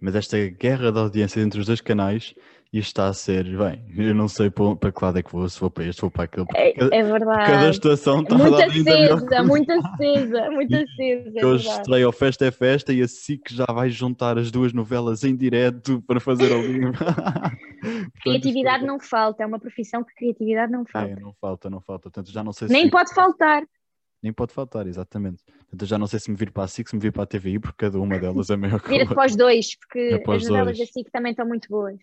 mas esta guerra de audiência entre os dois canais isto está a ser, bem, eu não sei para que lado é que vou, se vou para este, vou para aquele. É, é, verdade. Cada estação está muito acesa, muito acesa, muito acesa. É hoje estreia o Festa é Festa e a SIC já vai juntar as duas novelas em direto para fazer ao vivo. criatividade não falta, é uma profissão que criatividade não falta. É, não falta, não falta. Portanto, já não sei Nem pode faltar. Nem pode faltar, exatamente. Portanto, já não sei se me vir para a SIC, se me vir para a TVI, porque cada uma delas é maior que Vira-te para os dois, porque é as novelas dois. da SIC também estão muito boas.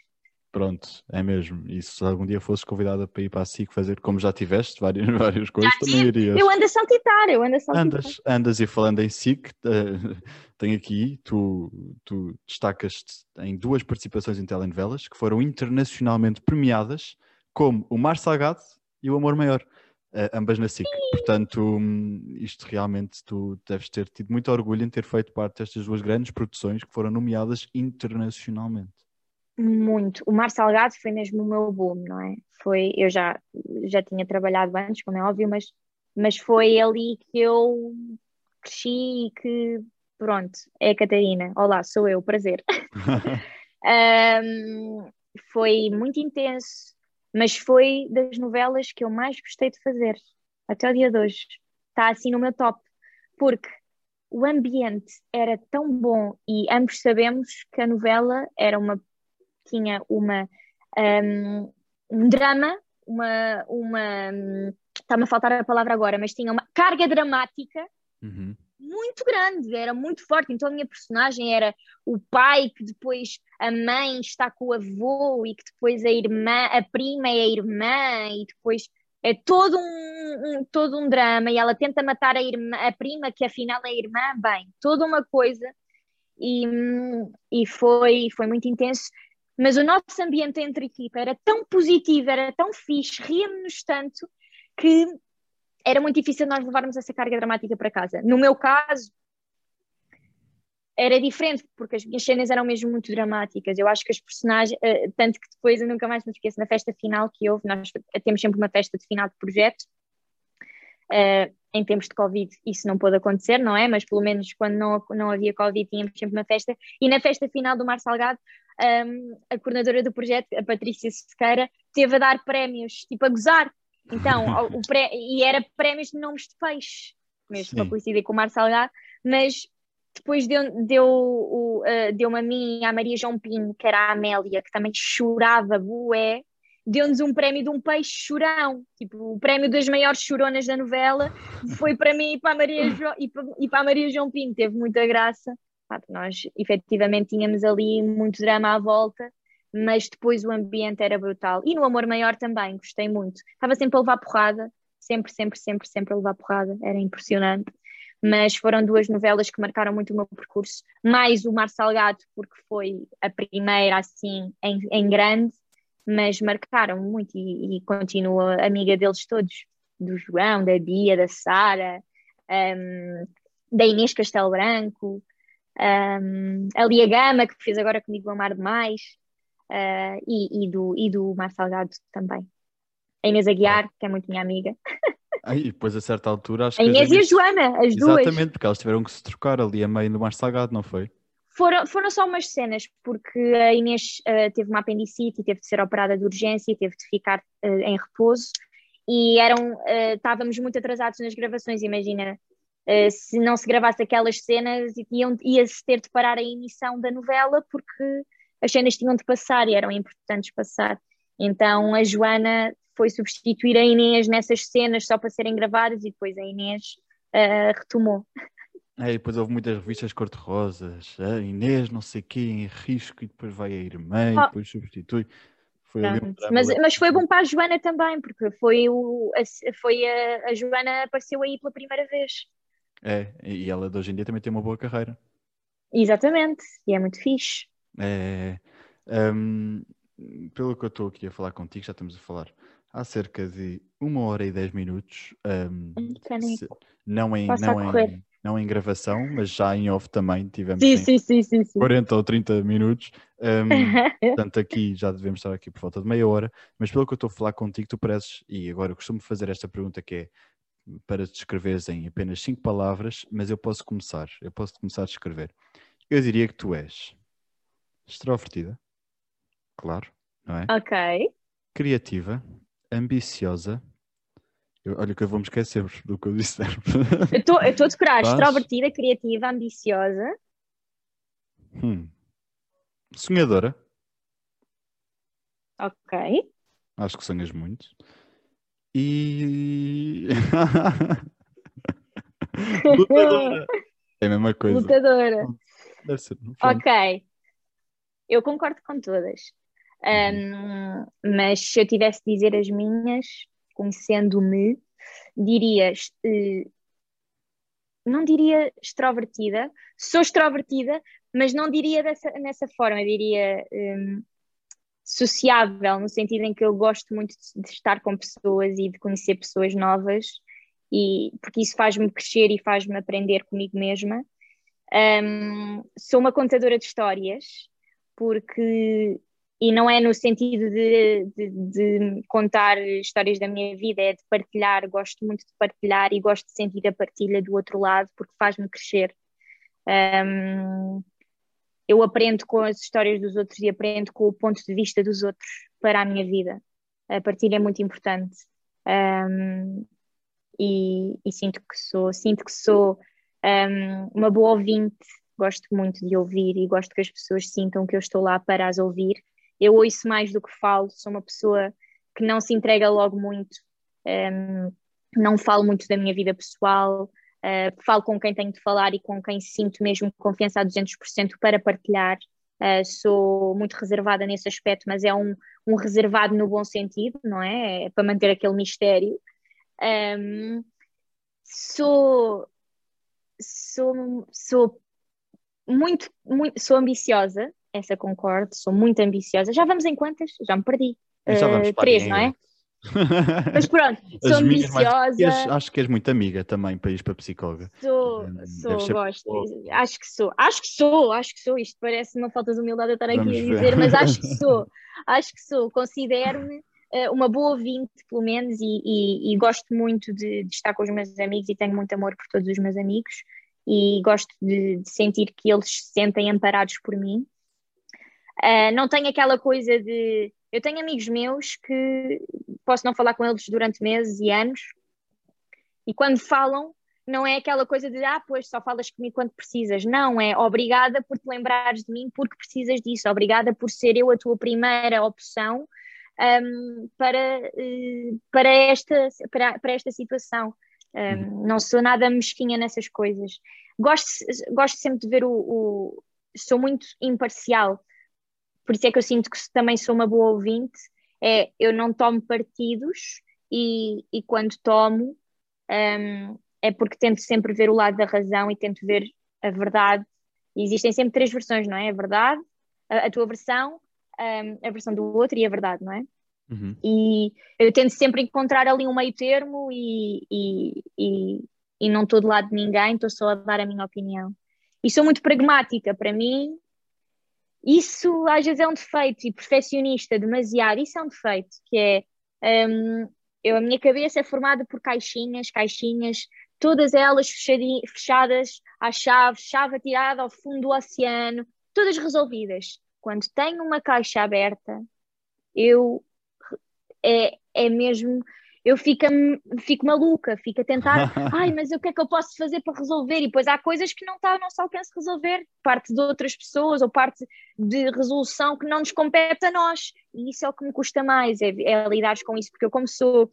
Pronto, é mesmo. E se algum dia fosses convidada para ir para a SIC fazer, como já tiveste várias, várias coisas, já também irias. Eu ando a saltitar, eu ando a saltitar. Andas, andas e falando em SIC, uh, tenho aqui, tu, tu destacas-te em duas participações em telenovelas que foram internacionalmente premiadas, como O Mar Salgado e O Amor Maior, uh, ambas na SIC. Sim. Portanto, um, isto realmente tu deves ter tido muito orgulho em ter feito parte destas duas grandes produções que foram nomeadas internacionalmente. Muito. O Mar Salgado foi mesmo o meu boom, não é? Foi, eu já, já tinha trabalhado antes, como é óbvio, mas, mas foi ali que eu cresci e que, pronto, é a Catarina. Olá, sou eu, prazer. um, foi muito intenso, mas foi das novelas que eu mais gostei de fazer até o dia de hoje. Está assim no meu top, porque o ambiente era tão bom e ambos sabemos que a novela era uma tinha uma, um, um drama, uma, uma está-me a faltar a palavra agora, mas tinha uma carga dramática uhum. muito grande, era muito forte. Então a minha personagem era o pai, que depois a mãe está com o avô, e que depois a irmã, a prima é a irmã, e depois é todo um, um, todo um drama, e ela tenta matar a, irmã, a prima, que afinal é a irmã, bem, toda uma coisa. E, e foi, foi muito intenso mas o nosso ambiente entre equipa era tão positivo, era tão fixe, ríamos-nos tanto que era muito difícil nós levarmos essa carga dramática para casa. No meu caso, era diferente, porque as minhas cenas eram mesmo muito dramáticas. Eu acho que as personagens, uh, tanto que depois eu nunca mais me esqueço, na festa final que houve, nós temos sempre uma festa de final de projeto, Uh, em tempos de Covid isso não pôde acontecer, não é? Mas pelo menos quando não, não havia Covid tínhamos sempre uma festa. E na festa final do Mar Salgado, um, a coordenadora do projeto, a Patrícia Sequeira, teve a dar prémios, tipo a gozar. Então, o pré, e era prémios de nomes de peixe, mesmo Sim. para coincidir com o Mar Salgado, mas depois deu, deu, uh, deu-me a mim e à Maria João Pinho, que era a Amélia, que também chorava, bué, deu-nos um prémio de um peixe chorão, tipo, o prémio das maiores choronas da novela, foi para mim e para a Maria, jo e para, e para a Maria João Pinho, teve muita graça. Nós efetivamente tínhamos ali muito drama à volta, mas depois o ambiente era brutal. E no Amor Maior também, gostei muito. Estava sempre a levar porrada, sempre, sempre, sempre, sempre a levar porrada, era impressionante. Mas foram duas novelas que marcaram muito o meu percurso, mais o Mar Salgado, porque foi a primeira assim em, em grande, mas marcaram muito e, e continuo amiga deles todos, do João, da Bia, da Sara, um, da Inês Castelo Branco, um, a Lia Gama, que fez agora comigo Amar Demais, uh, e, e, do, e do Mar Salgado também. A Inês Aguiar, que é muito minha amiga. Aí, depois a certa altura acho a Inês que. A Inês e a Joana, as duas. Exatamente, porque elas tiveram que se trocar ali a meio do Mar Salgado, não foi? Foram, foram só umas cenas, porque a Inês uh, teve uma apendicite e teve de ser operada de urgência e teve de ficar uh, em repouso. E eram, estávamos muito atrasados nas gravações, imagina. Se não se gravasse aquelas cenas, ia-se ter de parar a emissão da novela, porque as cenas tinham de passar e eram importantes passar. Então a Joana foi substituir a Inês nessas cenas só para serem gravadas e depois a Inês retomou. É, depois houve muitas revistas cor-de-rosas, a Inês, não sei o quê, em risco, e depois vai a irmã, e depois substitui. Foi mas, mas foi bom para a Joana também, porque foi, o, a, foi a, a Joana apareceu aí pela primeira vez. É, e ela de hoje em dia também tem uma boa carreira. Exatamente, e é muito fixe. É, um, pelo que eu estou aqui a falar contigo, já estamos a falar há cerca de uma hora e dez minutos. Um, se, não em, não em, não em gravação, mas já em off também tivemos sim, sim, sim, sim, sim. 40 ou 30 minutos. Um, portanto, aqui já devemos estar aqui por volta de meia hora, mas pelo que eu estou a falar contigo, tu pareces, e agora eu costumo fazer esta pergunta que é para descreveres em apenas cinco palavras, mas eu posso começar, eu posso começar a descrever. Eu diria que tu és extrovertida, claro, não é? Ok. Criativa, ambiciosa, eu, olha que eu vou me esquecer do que eu disse. Eu estou a decorar, Faz... extrovertida, criativa, ambiciosa. Hum. Sonhadora. Ok. Acho que sonhas muito. E. Lutadora. É a mesma coisa. Lutadora. Deve ser. Ok. Eu concordo com todas. Um, mas se eu tivesse de dizer as minhas, conhecendo-me, diria, uh, não diria extrovertida, sou extrovertida, mas não diria dessa, nessa forma, diria um, sociável, no sentido em que eu gosto muito de, estar com pessoas e de conhecer pessoas novas, e, porque isso faz-me crescer e faz-me aprender comigo mesma. Um, sou uma contadora de histórias, porque e não é no sentido de, de, de, contar histórias da minha vida, é de partilhar. Gosto muito de partilhar e gosto de sentir a partilha do outro lado porque faz-me crescer. Um, eu aprendo com as histórias dos outros e aprendo com o ponto de vista dos outros para a minha vida. A partilha é muito importante. Um, e, e, sinto que sou, sinto que sou um, uma boa ouvinte. Gosto muito de ouvir e gosto que as pessoas sintam que eu estou lá para as ouvir eu ouço mais do que falo, sou uma pessoa que não se entrega logo muito, um, não falo muito da minha vida pessoal, uh, falo com quem tenho de falar e com quem sinto mesmo confiança a 200% para partilhar. Uh, sou muito reservada nesse aspecto, mas é um, um reservado no bom sentido, não é? é para manter aquele mistério. Um, ehm, sou, sou, sou muito, muito, sou ambiciosa, essa concordo, sou muito ambiciosa. Já vamos em quantas? Já me perdi. Uh, três, não é? Mas pronto, sou As ambiciosa. Mais... Acho que és muito amiga também para ir para psicóloga. Sou, sou, gosto. Acho que sou, acho que sou, acho que sou. Isto parece uma falta de humildade eu estar aqui Vamos a dizer, ver. mas acho que sou, acho que sou. Considero-me uh, uma boa ouvinte, pelo menos, e, e, e gosto muito de, de, estar com os meus amigos e tenho muito amor por todos os meus amigos e gosto de, de sentir que eles se sentem amparados por mim. Uh, não tenho aquela coisa de. Eu tenho amigos meus que posso não falar com eles durante meses e anos, e quando falam, não é aquela coisa de ah, pois só falas comigo quando precisas. Não, é obrigada por te lembrares de mim porque precisas disso, obrigada por ser eu a tua primeira opção um, para, uh, para, esta, para, para esta situação. Um, uhum. não sou nada mesquinha nessas coisas. Gosto, gosto sempre de ver o, o, Sou muito imparcial, por isso é que eu sinto que também sou uma boa ouvinte. É, eu não tomo partidos e, e quando tomo um, é porque tento sempre ver o lado da razão e tento ver a verdade. E existem sempre três versões, não é? A verdade, a, a tua versão, um, a versão do outro e a verdade, não é? Uhum. E eu tento sempre encontrar ali um meio termo e, e, e, e não estou do lado de ninguém, estou só a dar a minha opinião. E sou muito pragmática, para mim, isso às vezes é um defeito, e perfeccionista demasiado, isso é um defeito, que é um, eu, a minha cabeça é formada por caixinhas, caixinhas, todas elas fechadas à chave, chave atirada ao fundo do oceano, todas resolvidas. Quando tenho uma caixa aberta, eu é, é mesmo eu fico, fico maluca, fico a tentar, ai, mas o que é que eu posso fazer para resolver? E depois há coisas que não está ao nosso alcance resolver, parte de outras pessoas ou parte de resolução que não nos compete a nós. E isso é o que me custa mais, é, é lidar com isso, porque eu como sou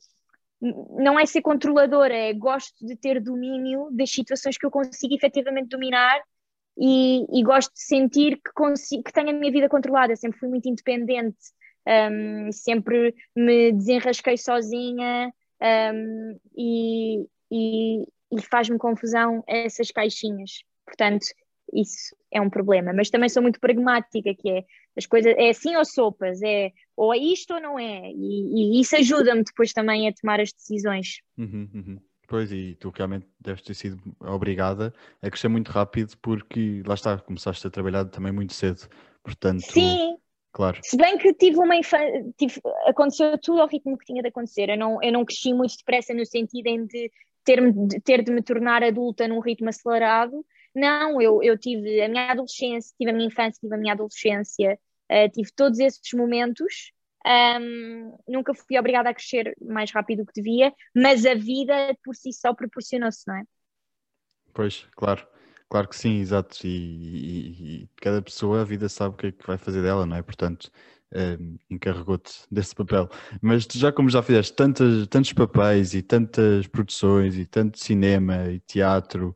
não é ser controladora, é gosto de ter domínio das situações que eu consigo efetivamente dominar e, e gosto de sentir que, consigo, que tenho a minha vida controlada. Eu sempre fui muito independente, um, sempre me desenrasquei sozinha um, e, e, e faz-me confusão essas caixinhas. Portanto, isso é um problema. Mas também sou muito pragmática, que é as coisas é assim ou sopas, é ou é isto ou não é, e, e isso ajuda-me depois também a tomar as decisões. Uhum, uhum. Pois, e tu realmente deves ter sido obrigada a crescer muito rápido porque lá está, começaste a trabalhar também muito cedo, portanto... Sim, Claro. Se bem que tive uma infância, aconteceu tudo ao ritmo que tinha de acontecer. Eu não, eu não cresci muito depressa no sentido em de ter, de ter de me tornar adulta num ritmo acelerado. Não, eu, eu tive a minha adolescência, tive a minha infância, tive a minha adolescência, uh, tive todos esses momentos. Um, nunca fui obrigada a crescer mais rápido do que devia, mas a vida por si só proporcionou-se, não é? Pois, claro. Claro que sim, exato. E, e, e, cada pessoa, a vida sabe o que é que vai fazer dela, não é? Portanto, um, encarregou-te desse papel. Mas tu já como já fizeste tantos, tantos papéis e tantas produções e tanto cinema e teatro,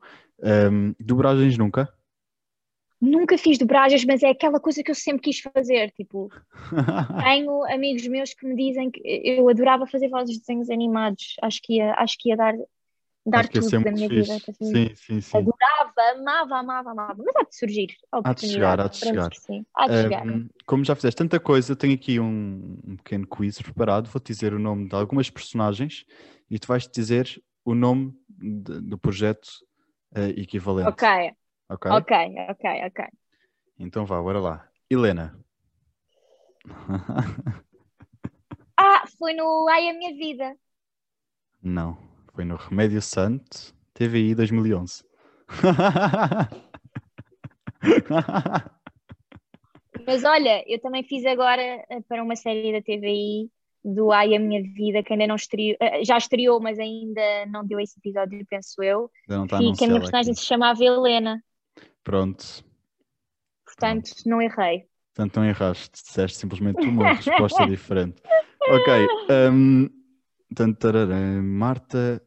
um, dobragens nunca? Nunca fiz dobragens, mas é aquela coisa que eu sempre quis fazer. Tipo, tenho amigos meus que me dizem que eu adorava fazer vozes de desenhos animados. Acho que ia, acho que ia dar dar tudo da minha fixe. vida. Assim. Sim, sim, sim. Adorava, amava, amava, amava. Mas há de surgir. Há de chegar, há de chegar. Há de um, chegar. Como já fizeste tanta coisa, tenho aqui um, um pequeno quiz preparado. Vou-te dizer o nome de algumas personagens e tu vais-te dizer o nome de, do projeto uh, equivalente. Ok. Ok, ok, ok. okay. Então vá, bora lá. Helena. ah, foi no Ai a Minha Vida. Não. Foi no Remédio Santo, TVI 2011. Mas olha, eu também fiz agora eh, para uma série da TVI do Ai a Minha Vida, que ainda não estreou, eh, já estreou, mas ainda não deu esse episódio, penso eu. E que a minha personagem aqui. se chamava Helena. Pronto. Portanto, Pronto. não errei. Portanto, não erraste, disseste simplesmente uma resposta diferente. Ok. Um, Marta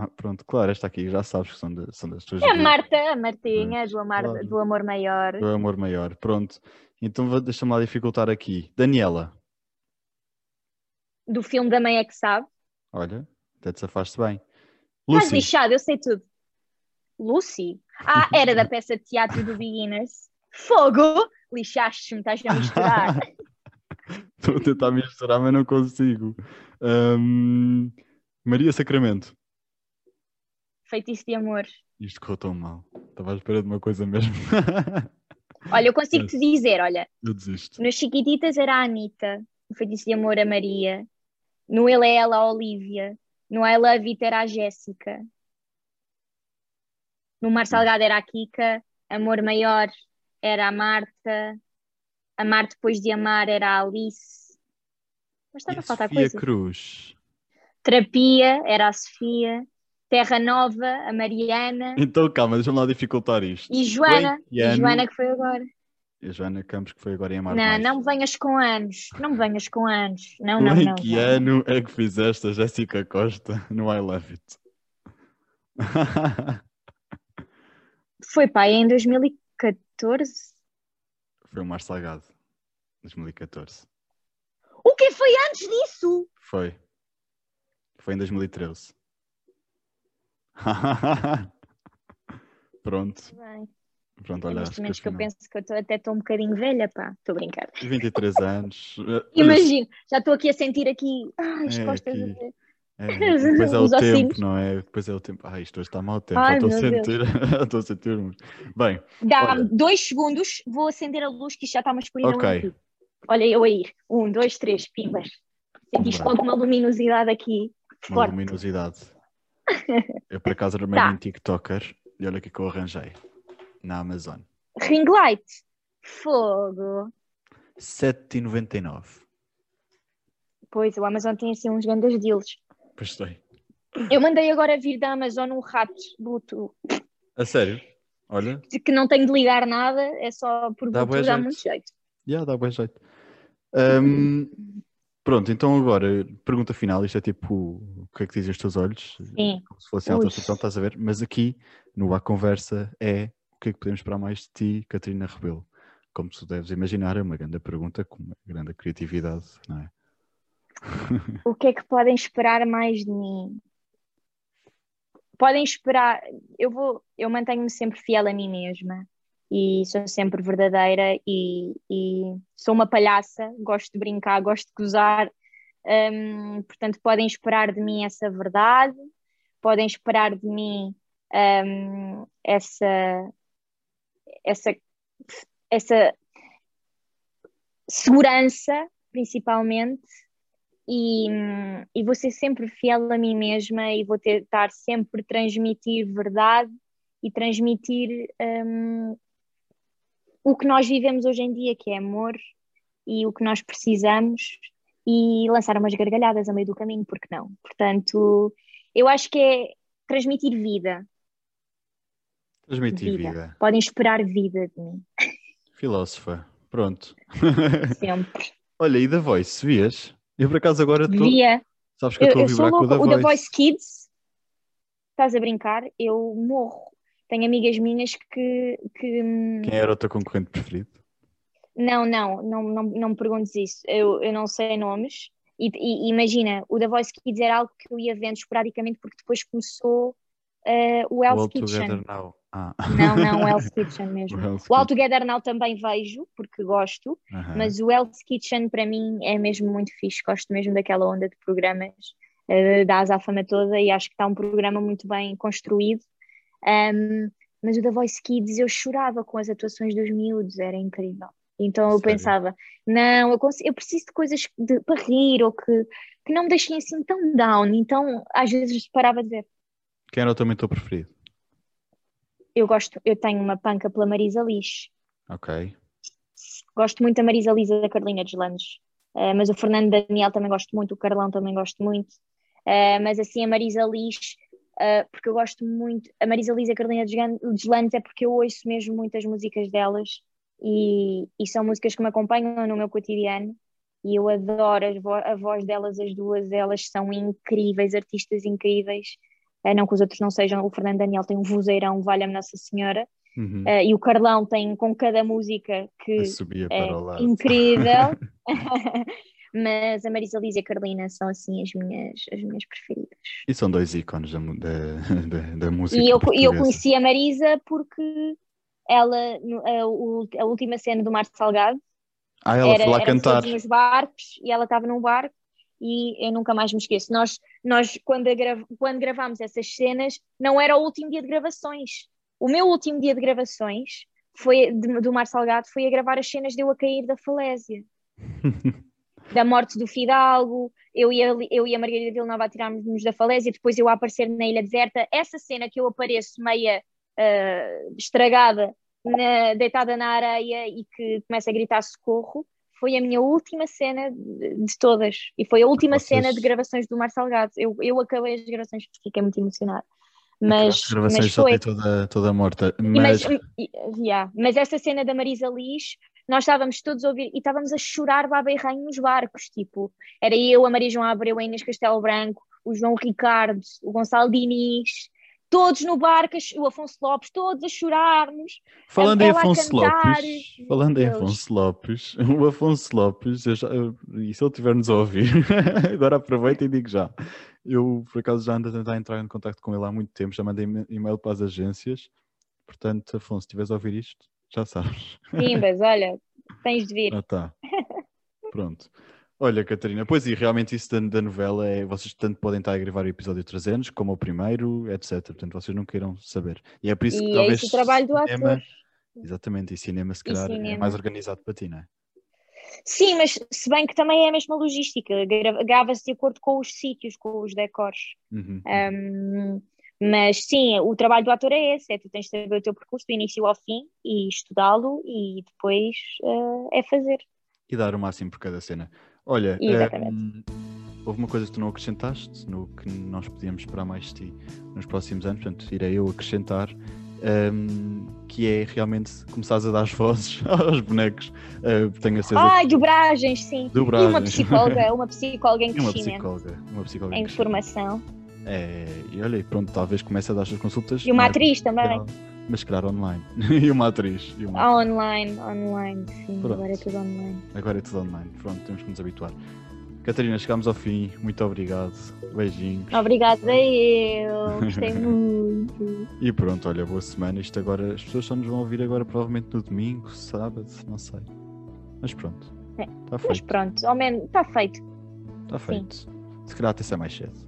ah, pronto, claro, esta aqui já sabes que são, de, são das tuas. É a Marta, a Martinha, do, amar, claro. do Amor Maior. Do Amor Maior, pronto. Então deixa-me lá dificultar aqui. Daniela. Do filme da Mãe é que sabe. Olha, até te safaste bem. Estás lixado, eu sei tudo. Lucy? Ah, era da peça de teatro do Beginners. Fogo! Lixaste-me, estás a misturar. Estou a tentar misturar, mas não consigo. Um, Maria Sacramento. Feitiço de amor. Isto correu tão mal. Estava à espera de uma coisa mesmo. olha, eu consigo te dizer, olha. Eu desisto. Nas Chiquititas era a Anitta. no Feitiço de Amor a Maria, no Ele é Ela a Olivia, no I Love It era a Jéssica, no Mar Salgado era a Kika, Amor Maior era a Marta, Amar Depois de Amar era a Alice. Mas estava a faltar coisa. Cruz. Terapia era a Sofia, Terra Nova, a Mariana Então calma, deixa-me lá dificultar isto. e Joana. E? Joana que foi agora. E a Joana Campos que foi agora em Amar Não, Mais. não me venhas com anos. Não me venhas com anos. Não, não, em não. que não. ano é que fizeste a Jéssica Costa no I Love It? Foi pá, em 2014. foi o Mar Salgado, 2014. O que foi antes disso? Foi. Foi em 2013. Pronto, Bem, pronto, olha, neste momento que eu penso que eu tô- até estou um bocadinho velha, pá. Estou a brincar. 23 anos. Eh, Imagino, já estou aqui a sentir aqui. Ai, as É, costas. aqui. É, depois é o tempo, não é? Depois é o tempo. Ah, isto hoje está mau tempo. Ai, estou a sentir. estou a sentir. Bem, Dá-me dois segundos, vou acender a luz que isto já está uma escuridão. Ok. aqui. Olha, eu a ir. Um, dois, três, pimbas. Sentiste Bem. logo uma luminosidade aqui. uma Forte. luminosidade. Eu por acaso era Tá. um TikToker e olha o que é que eu arranjei na Amazon. Ring light. Fogo. 7,99. Pois, o Amazon tem assim uns grandes deals. Pois sei. Eu mandei agora vir da Amazon um rato Bluetooth, A sério? Olha, que não tenho de ligar nada, é só por Dá Bluetooth, dá jeito. muito jeito. já dá bem jeito. Ahm, pronto, então agora, pergunta final, isto é tipo o que é que dizem os teus olhos? Sim. Como se fosse em alta definição, estás a ver? Mas aqui no A Conversa é o que é que podemos esperar mais de ti, Catarina Rebelo? Como tu deves imaginar, é uma grande pergunta com uma grande criatividade, não é? O que é que podem esperar mais de mim? Podem esperar, eu vou, eu mantenho-me sempre fiel a mim mesma e sou sempre verdadeira e, e sou uma palhaça, gosto de brincar, gosto de gozar, hum, portanto podem esperar de mim essa verdade, podem esperar de mim hum, essa, essa, essa segurança, principalmente, e, e vou ser sempre fiel a mim mesma e vou tentar sempre transmitir verdade e transmitir hum, o que nós vivemos hoje em dia, que é amor e o que nós precisamos e lançar umas gargalhadas a meio do caminho, porque não? Portanto, eu acho que é transmitir vida, Transmitir vida. vida. Podem esperar vida de mim, Filósofa. Pronto. sempre. Olha, e da Voice, vias? Eu por acaso agora estou. Via, Sabes que eu estou a vibrar com o louca. da O Voice. The Voice Kids, estás a brincar? Eu morro. Tenho amigas minhas que, que hum, Quem era o teu concorrente preferido? Não, não, não, não, não me perguntes isso. Eu, eu não sei nomes. E, e- imagina, o The Voice Kids era algo que eu ia vendo esporadicamente porque depois começou eh, o Hell's All Kitchen. Together Now. Ah. Não, não, o Hell's Kitchen mesmo. O Hell's O All Kitchen. Together Now também vejo, porque gosto, Aham. mas o Hell's Kitchen para mim é mesmo muito fixe. Gosto mesmo daquela onda de programas eh, da Azafama toda e acho que está um programa muito bem construído. Um, mas o The Voice Kids eu chorava com as atuações dos miúdos, era incrível. Então eu Sério? pensava, não, eu, consigo- eu preciso de coisas de, para rir ou que, que não me deixem assim tão down. Então às vezes parava de ver. Quem era o teu mentor preferido? Eu gosto, eu tenho uma panca pela Marisa Liz. Ok. Gosto muito da Marisa Liz e da Carolina Deslandes. Uh, mas o Fernando Daniel também gosto muito, o Carlão também gosto muito. Uh, mas assim, a Marisa Liz, uh, porque eu gosto muito. A Marisa Liz e a Carolina Desgan- Deslandes é porque eu ouço mesmo muitas músicas delas e, e são músicas que me acompanham no meu cotidiano. E eu adoro vo- a voz delas, as duas, elas são incríveis, artistas incríveis. Uh, não que os outros não sejam, o Fernando Daniel tem um vozeirão, valha-me Nossa Senhora. Uhum. Uh, e o Carlão tem com cada música que é incrível. Mas a Marisa Liz e a Carolina são assim as minhas, as minhas preferidas. E são dois ícones da, da, da, da música. E eu, eu conheci a Marisa porque ela, a, a última cena do Mar Salgado, Ah, ela era, foi lá cantar. nos barcos e ela estava num barco e eu nunca mais me esqueço. Nós, nós quando, a gra- quando gravámos essas cenas, não era o último dia de gravações. O meu último dia de gravações foi de- do Mar Salgado foi a gravar as cenas de eu a cair da falésia. da morte do Fidalgo, eu e a, eu e a Margarida Villanova a tirarmos-nos da falésia, depois eu a aparecer na Ilha Deserta. Essa cena que eu apareço meia uh, estragada, na, deitada na areia e que começa a gritar socorro, foi a minha última cena de, todas. E foi a última Vocês... cena de gravações do Mar Salgado. Eu, eu acabei as gravações porque fiquei muito emocionada. Mas, as gravações mas foi... toda, toda morta. Mas... Mas, yeah, mas essa cena da Marisa Liz, nós estávamos todos a ouvir e estávamos a chorar baba e rainha nos barcos. Tipo, era eu, a Maria João Abreu, a Inês Castelo Branco, o João Ricardo, o Gonçalo Diniz, todos no barco, o Afonso Lopes, todos a chorarmos. Falando em Afonso Lopes, falando em Afonso Lopes, o Afonso Lopes, já, e se ele estiver-nos a ouvir, agora aproveita e digo já. Eu, por acaso, já ando a tentar entrar em contato com ele há muito tempo, já mandei e-mail para as agências. Portanto, Afonso, se estiveres a ouvir isto, já sabes. Sim, mas olha, tens de vir. Ah, tá. Pronto. Olha, Catarina, pois e realmente isso da, da, novela é vocês tanto podem estar a gravar o episódio 300 como o primeiro, etc. Portanto, vocês não queiram saber. E é por isso e que talvez. É o trabalho do cinema, ator. Exatamente, e cinema se calhar é mais organizado para ti, não é? Sim, mas se bem que também é a mesma logística, grava-se de acordo com os sítios, com os decors. Uhum. Um, mas sim, o trabalho do ator é esse: é tu tens de saber o teu percurso do início ao fim e estudá-lo e depois uh, é fazer. E dar o máximo por cada cena. Olha, um, houve uma coisa que tu não acrescentaste no que nós podíamos esperar mais de ti nos próximos anos, portanto, irei eu acrescentar. Um, que é realmente começares a dar as vozes aos bonecos. Uh, tenho a certeza. Que... dobragens, sim. Dobragens. E uma psicóloga, uma psicóloga em crescimento. Uma psicóloga, uma psicóloga em, em formação. É, e olha, pronto, talvez comece a dar as consultas. E uma atriz também. Mas claro, online. e uma atriz. E uma atriz. online, online, sim. Pronto. Agora é tudo online. Agora é tudo online. Pronto, temos que nos habituar. Catarina, chegamos ao fim. Muito obrigado. Beijinhos. Obrigada eu. Gostei muito. E pronto, olha, boa semana. Isto agora, as pessoas só nos vão ouvir agora provavelmente no domingo, sábado, não sei. Mas pronto. É. Tá feito. Mas pronto, ao menos está feito. Está feito. Sim. Se calhar até ser mais cedo.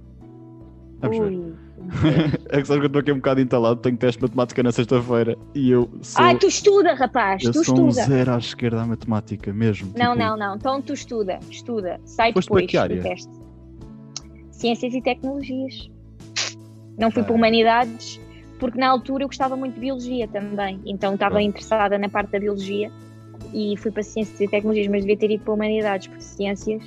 É que sabes que eu estou aqui um bocado entalado, tenho teste de matemática na sexta-feira e eu sou. Ai, tu estuda, rapaz, eu tu sou estuda. um zero à esquerda à matemática mesmo. Não, tipo... não, não. Então tu estuda, estuda. Sai Foste depois do teste. Ciências e tecnologias. Não fui ah. para humanidades, porque na altura eu gostava muito de biologia também. Então estava ah. interessada na parte da biologia e fui para ciências e tecnologias, mas devia ter ido para humanidades, porque ciências.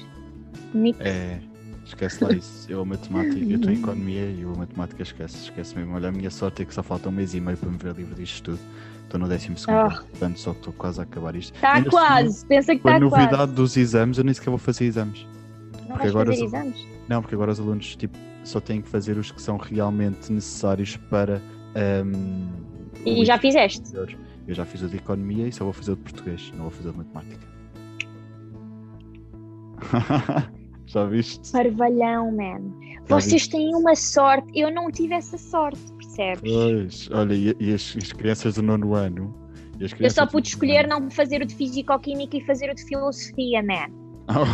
É. Esquece lá isso. Eu a matemática, eu estou em economia e eu a matemática esquece, esquece mesmo. Olha, a minha sorte é que só falta um mês e meio para me ver livre disto tudo. Estou no décimo segundo, oh. portanto só estou quase a acabar isto. Está quase, pensa que está quase. A novidade dos exames, eu nem sequer vou fazer exames. Não porque agora fazer os, exames? Não, porque agora os alunos tipo, só têm que fazer os que são realmente necessários para. Um, e já fizeste? Eu já fiz o de economia e só vou fazer o de português, não vou fazer o de matemática. Já viste? Parvalhão, man. Já Vocês viste? têm uma sorte. Eu não tive essa sorte, percebes? Pois, olha, e, e as, as, crianças do nono ano? eu só pude escolher não fazer o de Físico-Química e fazer o de Filosofia, man.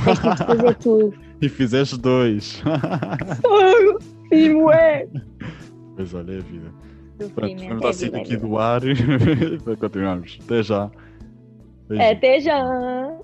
Tens de fazer tudo. E fizeste dois. Sim, ué. Pois olha, é a vida. Pronto, vamos dar é aqui é do ar para continuarmos. Até já. Até já.